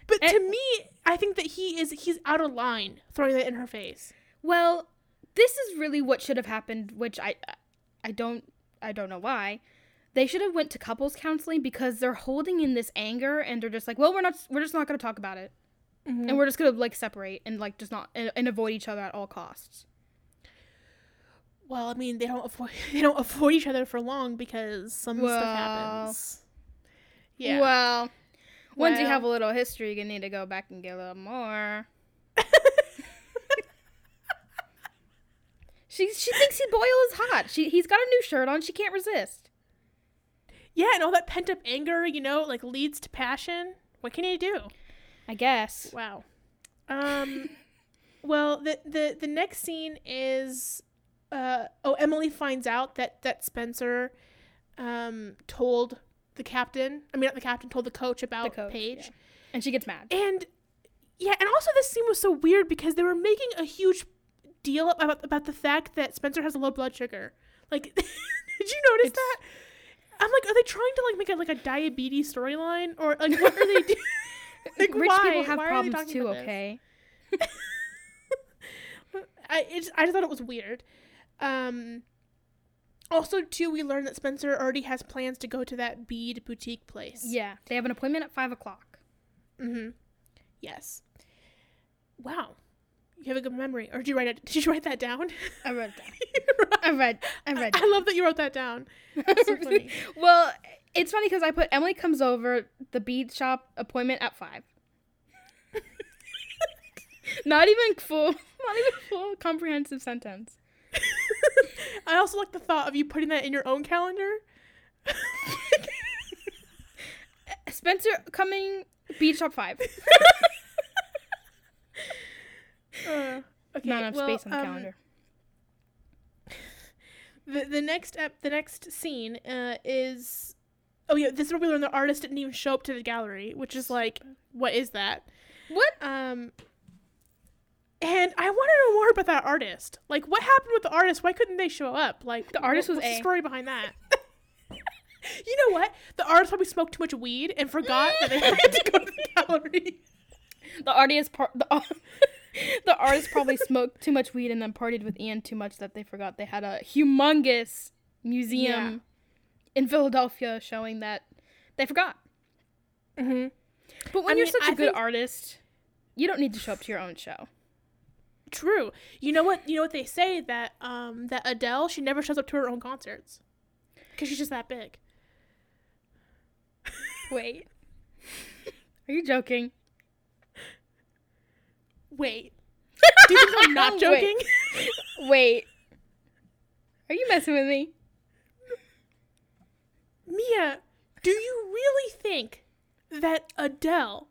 But And- to me, I think that he is he's out of line throwing that in her face. Well, this is really what should have happened, which I I don't I don't know why. They should have went to couples counseling because they're holding in this anger and they're just like, well, we're not we're just not going to talk about it. Mm-hmm. And we're just going to like separate and like just not and, and avoid each other at all costs. Well, I mean, they don't avoid they don't avoid each other for long because some Well. stuff happens. Yeah. Well, once you have a little history, you need to go back and get a little more. she she thinks he Boyle is hot. She he's got a new shirt on. She can't resist. Yeah, and all that pent up anger, you know, like leads to passion. What can you do? I guess. Wow. Um well, the the the next scene is uh oh, Emily finds out that that Spencer um told the captain, I mean not the captain, told the coach about coach, Paige. yeah. And she gets mad. And Yeah, and also this scene was so weird because they were making a huge deal about about the fact that Spencer has a low blood sugar. Like, did you notice It's- that? I'm like, are they trying to like make it like a diabetes storyline or like what are they doing? Like, Rich why? people have Why problems too, okay? I it's, I just thought it was weird. Um, also, too, we learned that Spencer already has plans to go to that bead boutique place. Yeah, they have an appointment at five o'clock. Mm-hmm. Yes. Wow. You have a good memory. Or did you write it? Did you write that down? I read that. I read. I read. I love that you wrote that down. So well, it's funny because I put Emily comes over the bead shop appointment at five. not even full. Not even full comprehensive sentence. I also like the thought of you putting that in your own calendar. Spencer coming bead shop five. Uh, okay. Not enough well, space on the um, calendar. The the next ep- the next scene uh, is oh yeah this is where we learn the artist didn't even show up to the gallery, which is like what is that? What? Um, and I want to know more about that artist. Like, what happened with the artist? Why couldn't they show up? Like, The artist what- was what's A. the story behind that? you know what? The artist probably smoked too much weed and forgot that they had to go to the gallery. The artist part the, the artist probably smoked too much weed and then partied with Ian too much that they forgot they had a humongous museum in Philadelphia showing that they forgot. Mm-hmm. But when I you're mean, such a I good think- artist, you don't need to show up to your own show. True. You know what? You know what they say that um that Adele she never shows up to her own concerts because she's just that big. Wait. Are you joking? Wait. Do you think I'm not joking? Wait. Are you messing with me? Mia, do you really think that Adele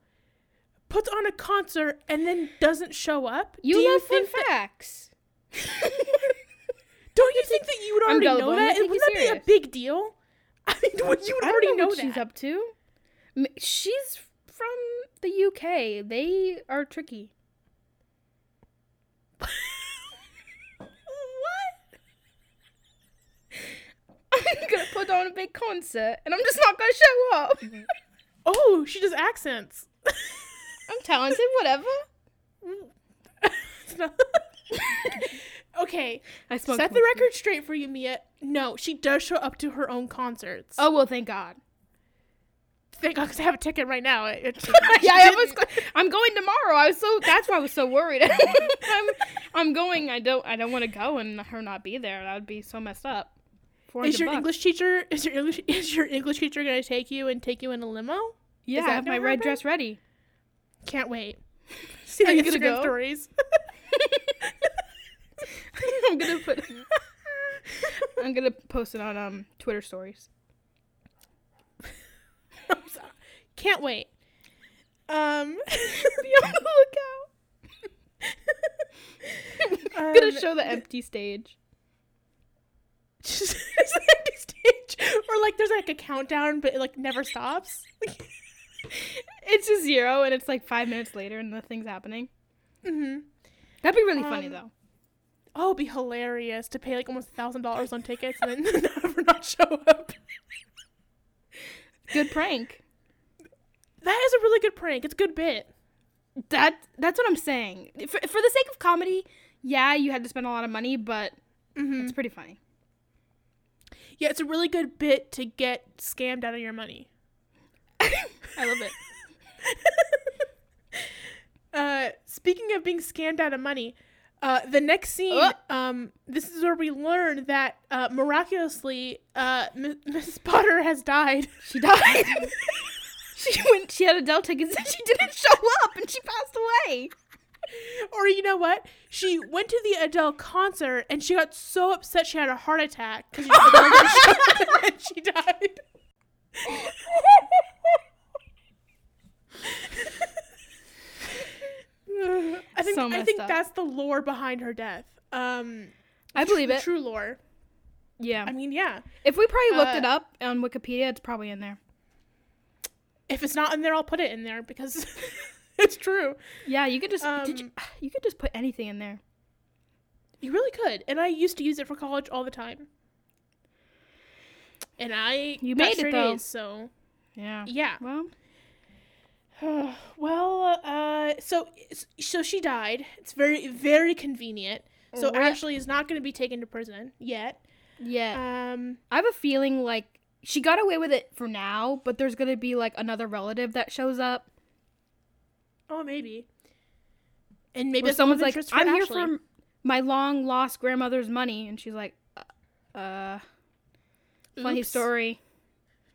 puts on a concert and then doesn't show up? You do love fun that, facts. Don't you think that you would already know that? Wouldn't you that be a big deal? I mean, would you would already know know, what that. she's up to. She's from the UK. They are tricky. what? I'm gonna put on a big concert and I'm just not gonna show up. Oh, she does accents. I'm talented, whatever. Okay, I smoke set the record straight for you, Mia. No, she does show up to her own concerts. Oh well, thank God. thank God, because I have a ticket right now. It- it- yeah, I was. Go- I'm going tomorrow. I was so. That's why I was so worried. I'm. I'm going. I don't. I don't want to go and her not be there. That would be so messed up. Is your bucks. English teacher is your English is your English teacher gonna take you and take you in a limo? Yeah, I have my gonna red dress ready. Can't wait. See the Instagram go? stories. I'm gonna put. I'm gonna post it on um Twitter stories. Can't wait. Um, Be on the lookout. I'm gonna Um, show the empty stage. just, just an empty stage, or like there's like a countdown, but it like never stops. It's a zero, and it's like five minutes later, and nothing's happening. hmm That'd be really funny Um, though. Oh, it'd be hilarious to pay like almost a thousand dollars on tickets and then never not show up. Good prank. That is a really good prank. It's a good bit. That that's what I'm saying. For, for the sake of comedy, yeah, you had to spend a lot of money, but hmm it's pretty funny. Yeah, it's a really good bit to get scammed out of your money. I love it. Uh, speaking of being scammed out of money, uh, the next scene, Uh. um, this is where we learn that uh, miraculously, uh, M- Mrs. Potter has died. She died. she went. She had Adele tickets and she didn't show up, and she passed away. Or you know what? She went to the Adele concert and she got so upset she had a heart attack because and she died. I think So I think up. that's the lore behind her death. Um, I believe the it. True lore. Yeah. I mean, yeah. if we probably looked uh, it up on Wikipedia, it's probably in there. If it's not in there, I'll put it in there because it's true. Yeah, you could just did you, Um, you could just put anything in there. You really could. And I used to use it for college all the time. And I You made it, though. A's, so Yeah. yeah. Well, well, uh, so so she died. It's very very convenient. So Rip. Ashley is not going to be taken to prison yet. yeah. Um, I have a feeling like she got away with it for now, but there's gonna be like another relative that shows up. Oh maybe. And maybe someone's like, "I'm here Ashley. for my long lost grandmother's money," and she's like, "Uh, uh funny Oops. story.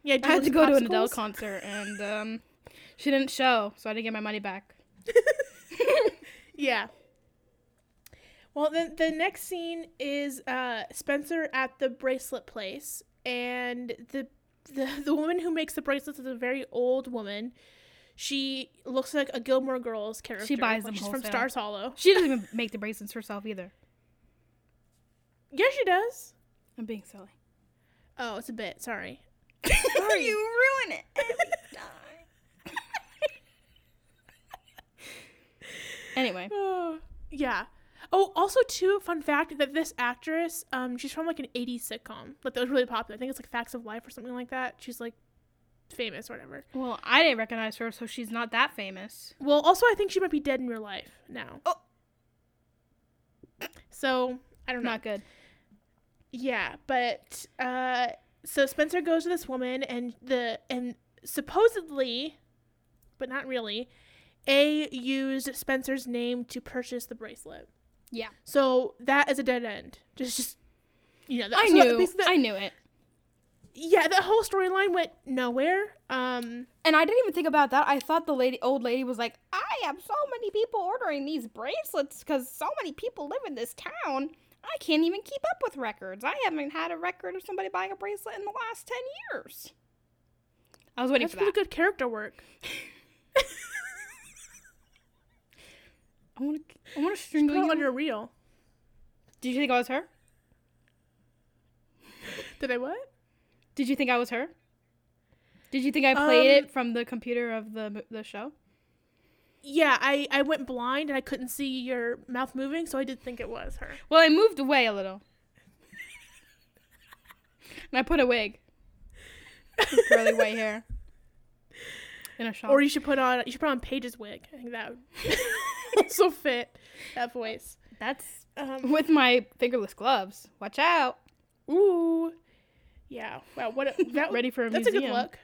Yeah, I had to go to an Adele concert, and um, she didn't show, so I didn't get my money back." Yeah. Well, then the next scene is uh, Spencer at the bracelet place, and the, the the woman who makes the bracelets is a very old woman. She looks like a Gilmore Girls character. She buys them She's from. Stars Hollow. She doesn't even make the bracelets herself either. Yeah, she does. I'm being silly. Oh, it's a bit. Sorry. you ruin it every time. anyway, Oh, yeah. Oh, also too fun fact that this actress, um, she's from like an '80s sitcom, like that was really popular. I think it's like Facts of Life or something like that. She's like famous or whatever. well, I didn't recognize her, so she's not that famous. Well, also I think she might be dead in real life now. Oh. So I don't know. Not good. Yeah, but uh, so Spencer goes to this woman, and the and supposedly, but not really, A used Spencer's name to purchase the bracelet. Yeah. So that is a dead end. Just, just you know, that, I so knew. that- I knew it. Yeah, the whole storyline went nowhere. Um, And I didn't even think about that. I thought the lady, old lady, was like, "I have so many people ordering these bracelets because so many people live in this town. I can't even keep up with records. I haven't had a record of somebody buying a bracelet in the last ten years." I was waiting that's for pretty that. good character work. I want to. I want to strangle you. on your reel. Did you think I was her? Did I what? Did you think I was her? Did you think I played Um, it from the computer of the the show? Yeah, I I went blind and I couldn't see your mouth moving, so I did think it was her. Well, I moved away a little. and I put a wig. With curly white hair. In a shawl. Or you should put on you should put on Paige's wig. I think that would also fit that voice. That's Um, with my fingerless gloves. Watch out. ooh, yeah. Wow, what a, that Ready for a that's a museum. good look.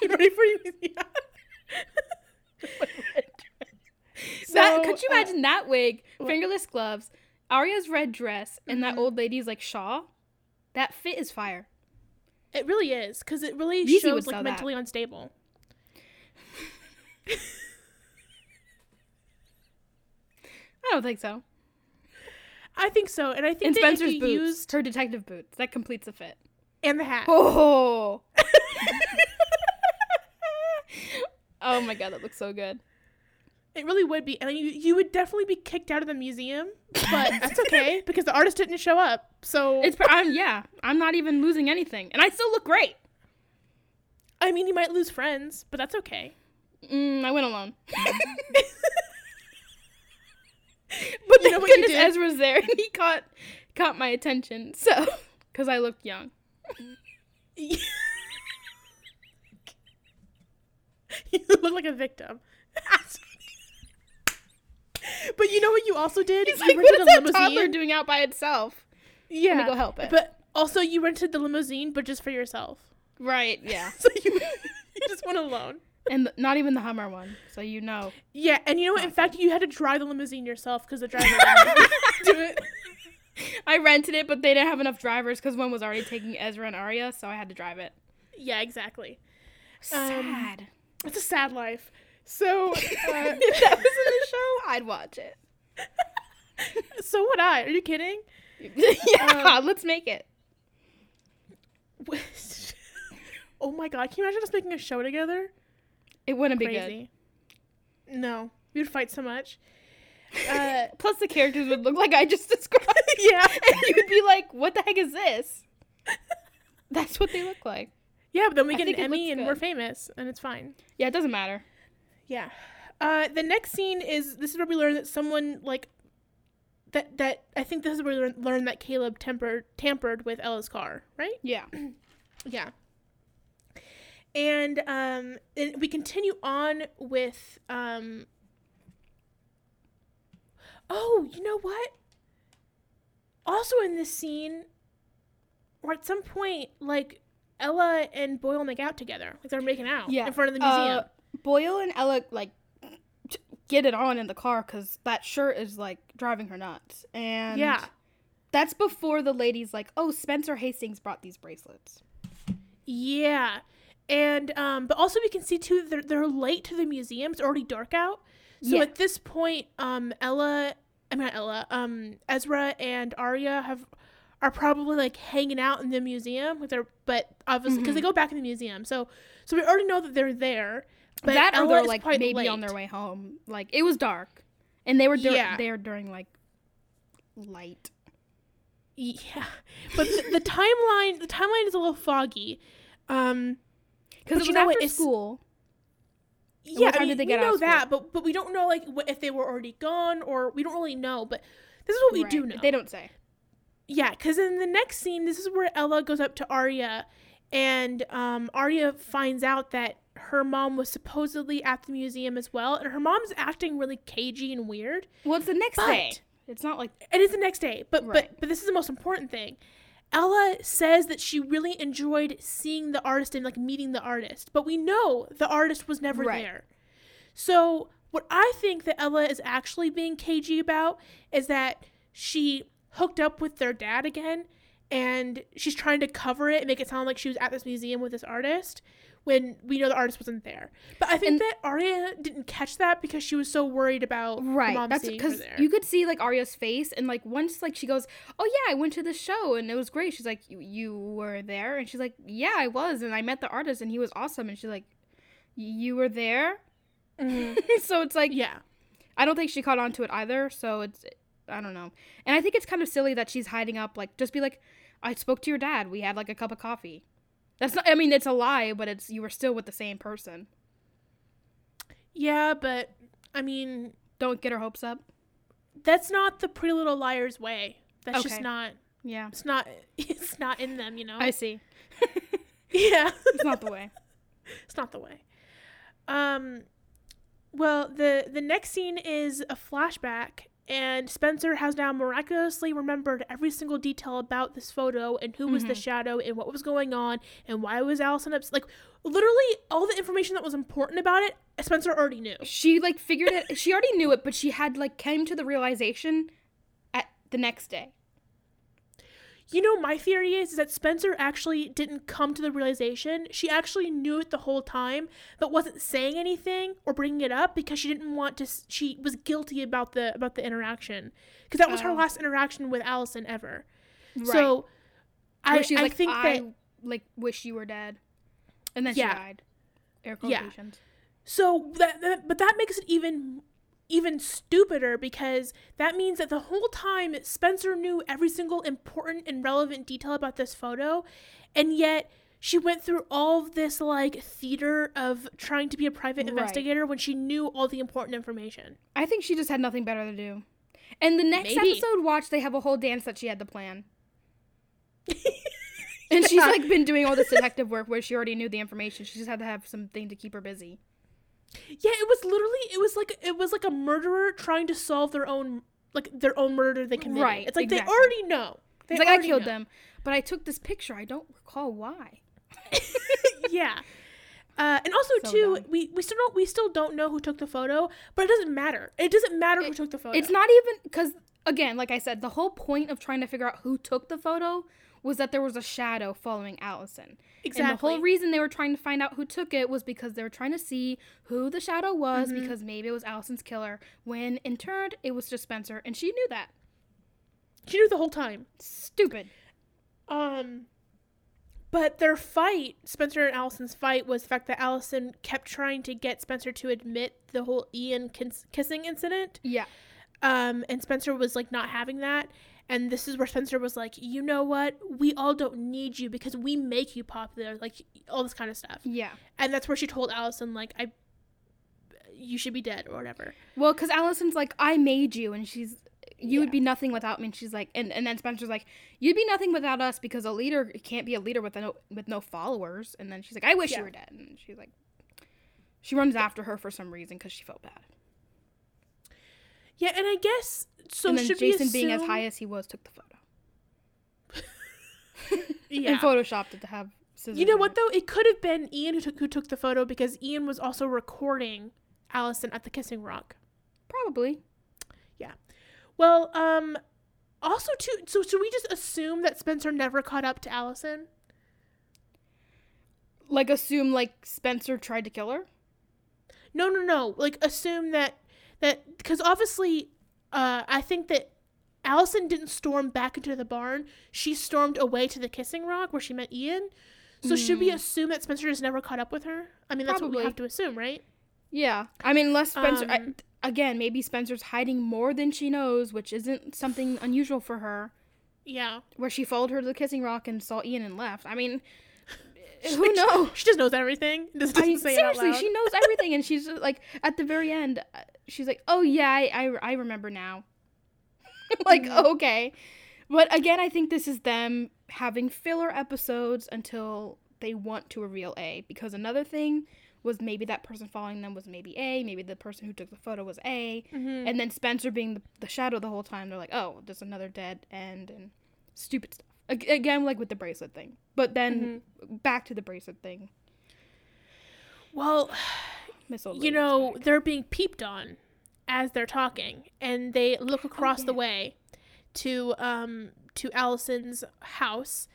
Ready for? Yeah. that, So, could you uh, imagine that wig, what? fingerless gloves, Aria's red dress, and that Mhm. old lady's like shawl? That fit is fire. It really is because it really Yeezy shows like that. mentally unstable. I don't think so. I think so, and I think And that Spencer's boots, used her detective boots, that completes the fit. and the hat. Oh. oh my god, that looks so good. It really would be, and you you would definitely be kicked out of the museum, but that's okay because the artist didn't show up. So It's I'm, yeah, I'm not even losing anything, and I still look great. I mean, you might lose friends, but that's okay. Mm, I went alone. but You thank know what goodness? Ezra's there, and he caught caught my attention. So, because I looked young. you look like a victim. but you know what you also did? He's you like, rented what is that toddler doing out by itself? Yeah, Let me go help it. But also, you rented the limousine, but just for yourself. Right? Yeah, So you you just went alone. And not even the Hummer one. So you know. Yeah, and you know what? In fact, you had to drive the limousine yourself because the driver do it. I rented it, but they didn't have enough drivers because one was already taking Ezra and Aria, so I had to drive it. Yeah, exactly. Sad. It's a sad life. So, uh, if that was in the show, I'd watch it. so would I. Are you kidding? yeah, let's make it. oh my god, can you imagine us making a show together? It wouldn't be good. No, we would fight so much. Uh, Plus, the characters would look like I just described. yeah, and you would be like, "What the heck is this?" That's what they look like. yeah, but then we I get an Emmy and good. we're famous, and it's fine. Yeah, it doesn't matter. Yeah. Uh, the next scene is this is where we learn that someone like that that I think this is where we learn, learn that Caleb tempered tampered with Ella's car, right? Yeah. Yeah. And um, and we continue on with um. Oh, you know what? Also in this scene, or at some point, like Ella and Boyle make out together, like they're making out Yeah. in front of the museum. Uh, Boyle and Ella like get it on in the car because that shirt is like driving her nuts. And Yeah. that's before the ladies like, "Oh, Spencer Hastings brought these bracelets." Yeah. And um but also we can see too that they're, they're late to the museum. It's already dark out. So Yeah. at this point, um Ella I mean not Ella, um Ezra and Aria have are probably like hanging out in the museum with their but obviously because they go back in the museum. So so we already know that they're there. But that or Ella they're like maybe on their way home. Like it was dark, and they were dur- Yeah. there during like light. Yeah. But the, the timeline the timeline is a little foggy. Um Because you was know what? It's- school. yeah, what I mean, we know that, but but we don't know like what, if they were already gone or we don't really know. But this is what we do know. They don't say. Yeah, because in the next scene, this is where Ella goes up to Aria, and um, Aria finds out that her mom was supposedly at the museum as well, and her mom's acting really cagey and weird. Well, it's the next But- day. It's not like It is the next day, but Right. but but this is the most important thing. Ella says that she really enjoyed seeing the artist and like meeting the artist, but we know the artist was never Right. there. So what I think that Ella is actually being cagey about is that she hooked up with their dad again, and she's trying to cover it and make it sound like she was at this museum with this artist when we know the artist wasn't there. But I think And- that Aria didn't catch that because she was so worried about right. mom That's because you could see like Aria's face, and like once like she goes, "Oh yeah, I went to the show and it was great." She's like, "You, were there?" And she's like, "Yeah, I was, and I met the artist and he was awesome." And she's like, "You were there?" Mhm. so it's like yeah. I don't think she caught on to it either. So it's I don't know. And I think it's kind of silly that she's hiding up. Like just be like, I spoke to your dad. We had like a cup of coffee. That's not. I mean, it's a lie, but it's you were still with the same person. Yeah, but I mean, Don't get her hopes up. that's not the Pretty Little Liars way. That's just not. Yeah, It's not. It's not in them, you know. I see. yeah, It's not the way. it's not the way. Um, well, the the next scene is a flashback, and Spencer has now miraculously remembered every single detail about this photo and who was the Mhm. shadow and what was going on and why was Alison upset. Like literally all the information that was important about it, Spencer already knew. She like figured it. She already knew it, but she had like came to the realization at the next day. You know, my theory is, is that Spencer actually didn't come to the realization. She actually knew it the whole time, but wasn't saying anything or bringing it up because she didn't want to. She was guilty about the about the interaction because that was her Oh. last interaction with Alison ever. Right. So, I, Where I like, think I that like wish you were dead, and then Yeah. she died. Air Yeah. So that, that but that makes it even even stupider because that means that the whole time Spencer knew every single important and relevant detail about this photo and yet she went through all of this like theater of trying to be a private Right. investigator when she knew all the important information. I think she just had nothing better to do. And the next Maybe. episode, watch they have a whole dance that she had to plan. And she's like been doing all this detective work where she already knew the information. She just had to have something to keep her busy. Yeah, it was literally it was like it was like a murderer trying to solve their own like their own murder they committed. Right, It's like exactly. they already know. They It's like I killed know. them, but I took this picture. I don't recall why. yeah. Uh, and also So too, dumb. we, we still don't we still don't know who took the photo, but it doesn't matter. It doesn't matter who took the photo. It's not even because again, like I said, the whole point of trying to figure out who took the photo was that there was a shadow following Alison. exactly. And the whole reason they were trying to find out who took it was because they were trying to see who the shadow was Mm-hmm. because maybe it was Alison's killer. When in turn it was just Spencer, and she knew that. she knew the whole time. Stupid. Um, but their fight, Spencer and Alison's fight, was the fact that Alison kept trying to get Spencer to admit the whole Ian kiss- kissing incident. Yeah. Um, and Spencer was like not having that. And this is where Spencer was like, you know what? We all don't need you because we make you popular, like all this kind of stuff. Yeah. and that's where she told Alison like I you should be dead or whatever. Well, because Alison's like, I made you, and she's, you Yeah. would be nothing without me. And she's like, and, and then Spencer's like, you'd be nothing without us because a leader can't be a leader with no with no followers. And then she's like, I wish Yeah. you were dead. And she's like, she runs after her for some reason because she felt bad. Yeah, and I guess so. and then should Jason, we being as high as he was, took the photo yeah. and photoshopped it to have scissors. You know what it. though? It could have been Ian who took who took the photo because Ian was also recording Alison at the kissing rock. Probably. Yeah. Well, um, also too. So should we just assume that Spencer never caught up to Alison? Like assume like Spencer tried to kill her. No, no, no. Like assume that that because obviously, uh, I think that Alison didn't storm back into the barn. She stormed away to the kissing rock where she met Ian. So should we Hmm. assume that Spencer just never caught up with her? I mean, that's what we have to assume, right? Yeah. I mean, unless Spencer. I, Um, again, maybe Spencer's hiding more than she knows, which isn't something unusual for her. Yeah. Where she followed her to the kissing rock and saw Ian and left. I mean, who knows? She just knows everything. I doesn't mean, say seriously, she knows everything, and she's just, like at the very end, uh, she's like, "Oh yeah, I I, I remember now." like Mhm. okay, but again, I think this is them having filler episodes until they want to reveal A. Because another thing was maybe that person following them was maybe A, maybe the person who took the photo was A, Mhm. and then Spencer being the, the shadow the whole time. They're like, "Oh, there's another dead end," and stupid stuff. Again, like with the bracelet thing, but then Mm-hmm. back to the bracelet thing. well, You know, back. they're being peeped on as they're talking, and they look across the Oh, yeah. way to um to Alison's house,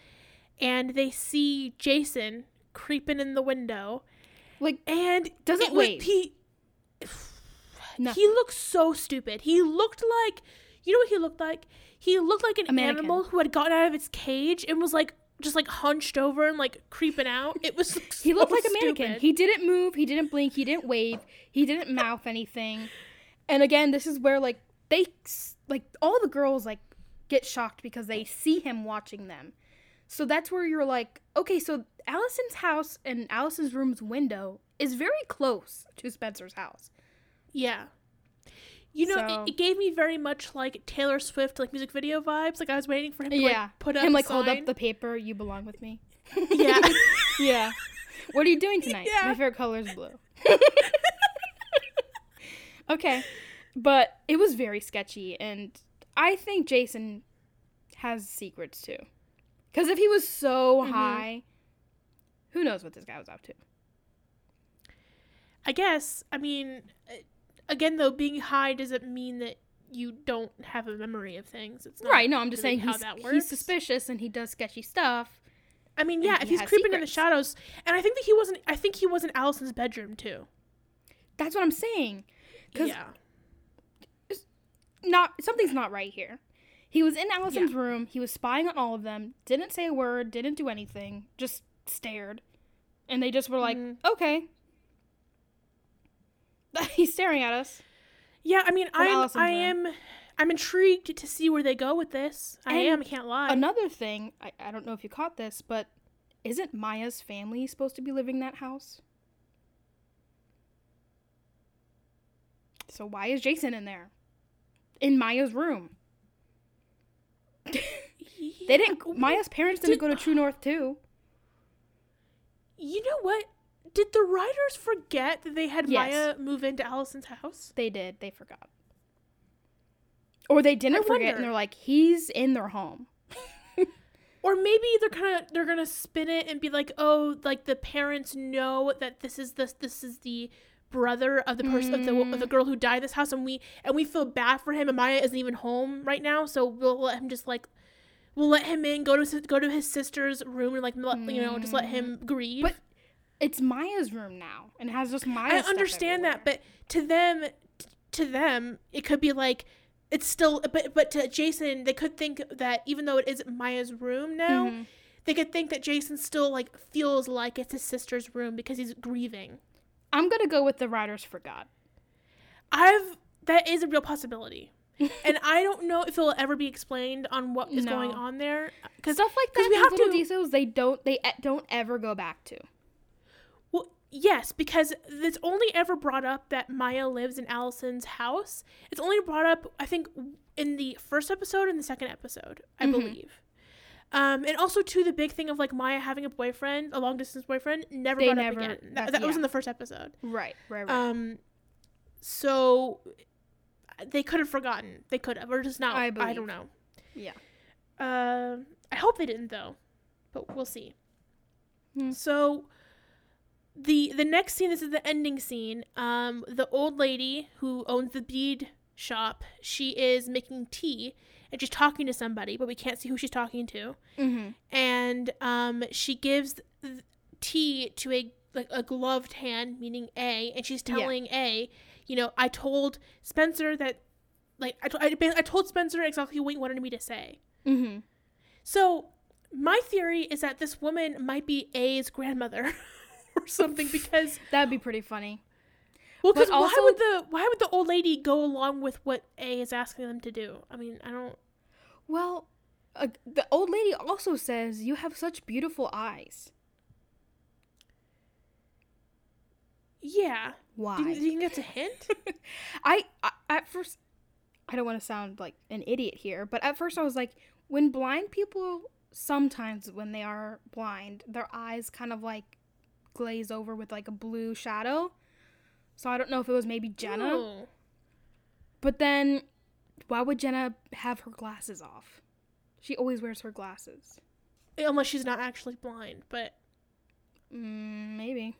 and they see Jason creeping in the window, like and Doesn't it was- He no, he looked so stupid. He looked like you know what he looked like. He looked like an animal who had gotten out of its cage and was like just like hunched over and like creeping out. It was he looked so like a mannequin. stupid. He didn't move. He didn't blink. He didn't wave. He didn't mouth anything. And again, this is where like they like all the girls like get shocked because they see him watching them. So that's where you're like, okay, so Alison's house and Alison's room's window is very close to Spencer's house. Yeah. You know, So- it, it gave me very much like Taylor Swift like music video vibes. Like I was waiting for him to like, put up him like hold up the paper. You belong with me. Yeah. yeah. What are you doing tonight? Yeah. My favorite color is blue. okay. But it was very sketchy and I think Jason has secrets too. Cuz if he was so Mhm. high, who knows what this guy was up to. I guess. I mean, again though, being high doesn't mean that you don't have a memory of things. It's not Right, no, I'm just saying how he's, that he's suspicious and he does sketchy stuff. I mean, yeah, he if he's creeping in the shadows, and I think that he wasn't. I think he was in Alison's bedroom too. That's what I'm saying. 'Cause- Yeah. not something's not right here. He was in Alison's room. He was spying on all of them. Didn't say a word. Didn't do anything. Just stared, and they just were like, Mhm. "Okay." He's staring at us. Yeah, I mean, I'm. I am. I'm intrigued to see where they go with this. I And am. I can't lie. Another thing, I, I don't know if you caught this, but isn't Maya's family supposed to be living in that house? So why is Jason in there? In Maya's room. They didn't. Maya's parents didn't Did- go to True North too. You know what? Did the writers forget that they had Yes. Maya move into Alison's house? They did. They forgot. Or they didn't I forget, wonder. and they're like, he's in their home. Or maybe they're kind of they're gonna spin it and be like, oh, like the parents know that this is this this is the brother of the person of, the, of Mm. the girl who died in this house, and we and we feel bad for him, and Maya isn't even home right now, so we'll let him just like. We'll let him in. Go to his- go to his sister's room and like let, you know just let him grieve. But It's Maya's room now, and it has just Maya. I understand that, but to them, t- to them, it could be like it's still. But but to Jason, they could think that even though it is Maya's room now, Mhm. they could think that Jason still like feels like it's his sister's room because he's grieving. I'm gonna go with the writers forgot. I've that is a real possibility, and I don't know if it will ever be explained on what is going on there. Because Stuff like that. we have to- details they don't they don't ever go back to. Yes, because it's only ever brought up that Maya lives in Alison's house. It's only brought up, I think, in the first episode and the second episode, I Mhm. believe. Um, and also too, the big thing of like Maya having a boyfriend, a long distance boyfriend, never They brought never- up again. That, that- that was in the first episode. Right, right, right. Um, so they could have forgotten. They could have, or just not. I I, don't know. yeah. Uh, I hope they didn't though, but we'll see. Hmm. So the the next scene, this is the ending scene. Um, the old lady who owns the bead shop, she is making tea and she's talking to somebody, but we can't see who she's talking to. Mm-hmm. And um, she gives tea to a like a gloved hand, meaning A, and she's Yeah. telling A, you know, I told Spencer that, like, I, to- I, I told Spencer exactly what he wanted me to say. Mm-hmm. So my theory is that this woman might be A's grandmother or something because That'd be pretty funny. well, because why would the why would the old lady go along with what A is asking them to do? I mean, I don't. Well, uh, the old lady also says you have such beautiful eyes. Yeah. Why? Do you, do you think that's a hint? I, I at first I don't want to sound like an idiot here, but at first I was like when blind people sometimes when they are blind, their eyes kind of like glaze over with like a blue shadow. So I don't know if it was maybe Jenna, Oh. but then why would Jenna have her glasses off? She always wears her glasses. Unless she's not actually blind, but Mm, maybe.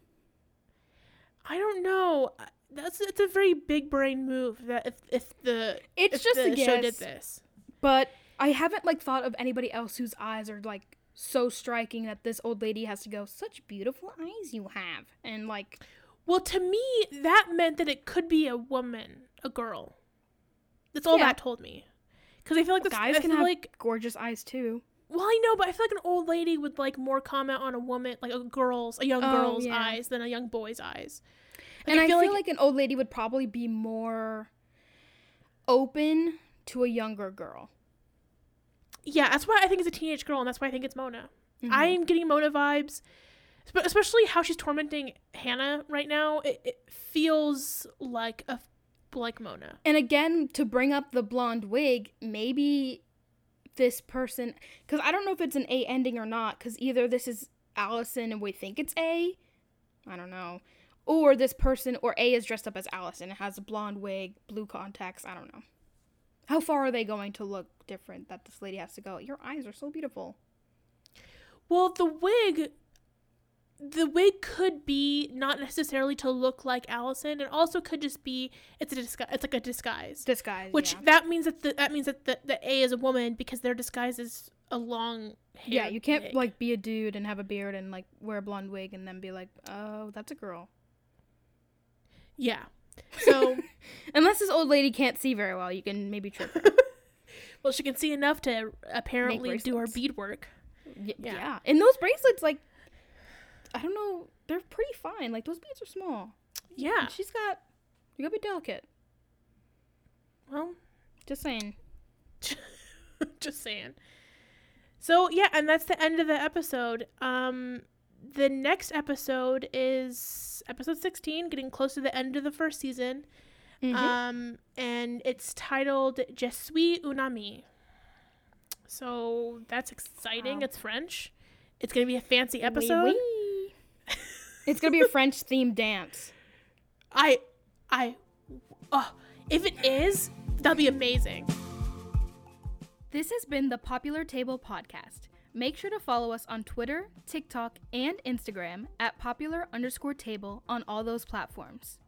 I don't know. That's it's a very big brain move. That if if the It's if just the a show did this. But I haven't like thought of anybody else whose eyes are like so striking that this old lady has to go, such beautiful eyes you have. And like Well, to me, that meant that it could be a woman, a girl. That's all Yeah. that told me. Because I feel like that's, guys I can have like gorgeous eyes too. well, I know, but I feel like an old lady would like more comment on a woman, like a girl's, a young Oh, girl's yeah. eyes than a young boy's eyes. and I feel, like, an old lady would probably be more open to a younger girl. Yeah, that's why I think it's a teenage girl, and that's why I think it's Mona. Mhm. I am getting Mona vibes, Spe- especially how she's tormenting Hanna right now. It, it feels like a like Mona. And again, to bring up the blonde wig, maybe this person, because I don't know if it's an A ending or not, because either this is Alison and we think it's A, I don't know, or this person, or A is dressed up as Alison and has a blonde wig, blue contacts, I don't know. How far are they going to look different that this lady has to go? Your eyes are so beautiful. Well, the wig, the wig could be not necessarily to look like Alison. It also could just be it's a disguise. It's like a disguise, Disguise. which yeah. that means that the, that means that the, the A is a woman because their disguise is a long hair. Yeah, you can't wig. like be a dude and have a beard and like wear a blonde wig and then be like, oh, that's a girl. yeah. So Unless this old lady can't see very well, you can maybe trip her. well, she can see enough to apparently do her beadwork. Y- Yeah. yeah. And those bracelets, like, I don't know, they're pretty fine. Like, those beads are small. Yeah. And she's got, you gotta be delicate. Well, Just saying. just saying. So yeah, and that's the end of the episode. Um, the next episode is episode sixteen, getting close to the end of the first season. Mhm. Um, and it's titled Je suis un ami. So that's exciting. Wow. It's French. It's gonna be a fancy Oui, episode. oui. it's gonna be a French themed dance. I, I, oh, if it is, that'll be amazing. This has been the Popular Table Podcast. Make sure to follow us on Twitter, TikTok, and Instagram at popular underscore table on all those platforms.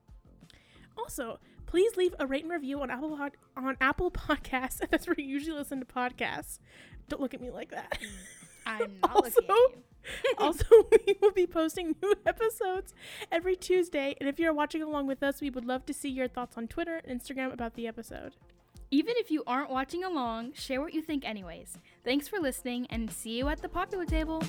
Also, please leave a rate and review on Apple Pod- on Apple Podcasts. That's where you usually listen to podcasts. Don't look at me like that. I'm not Also- looking at you. also, we will be posting new episodes every Tuesday, and if you're watching along with us, we would love to see your thoughts on Twitter and Instagram about the episode. Even if you aren't watching along, share what you think anyways. Thanks for listening and see you at the popular table.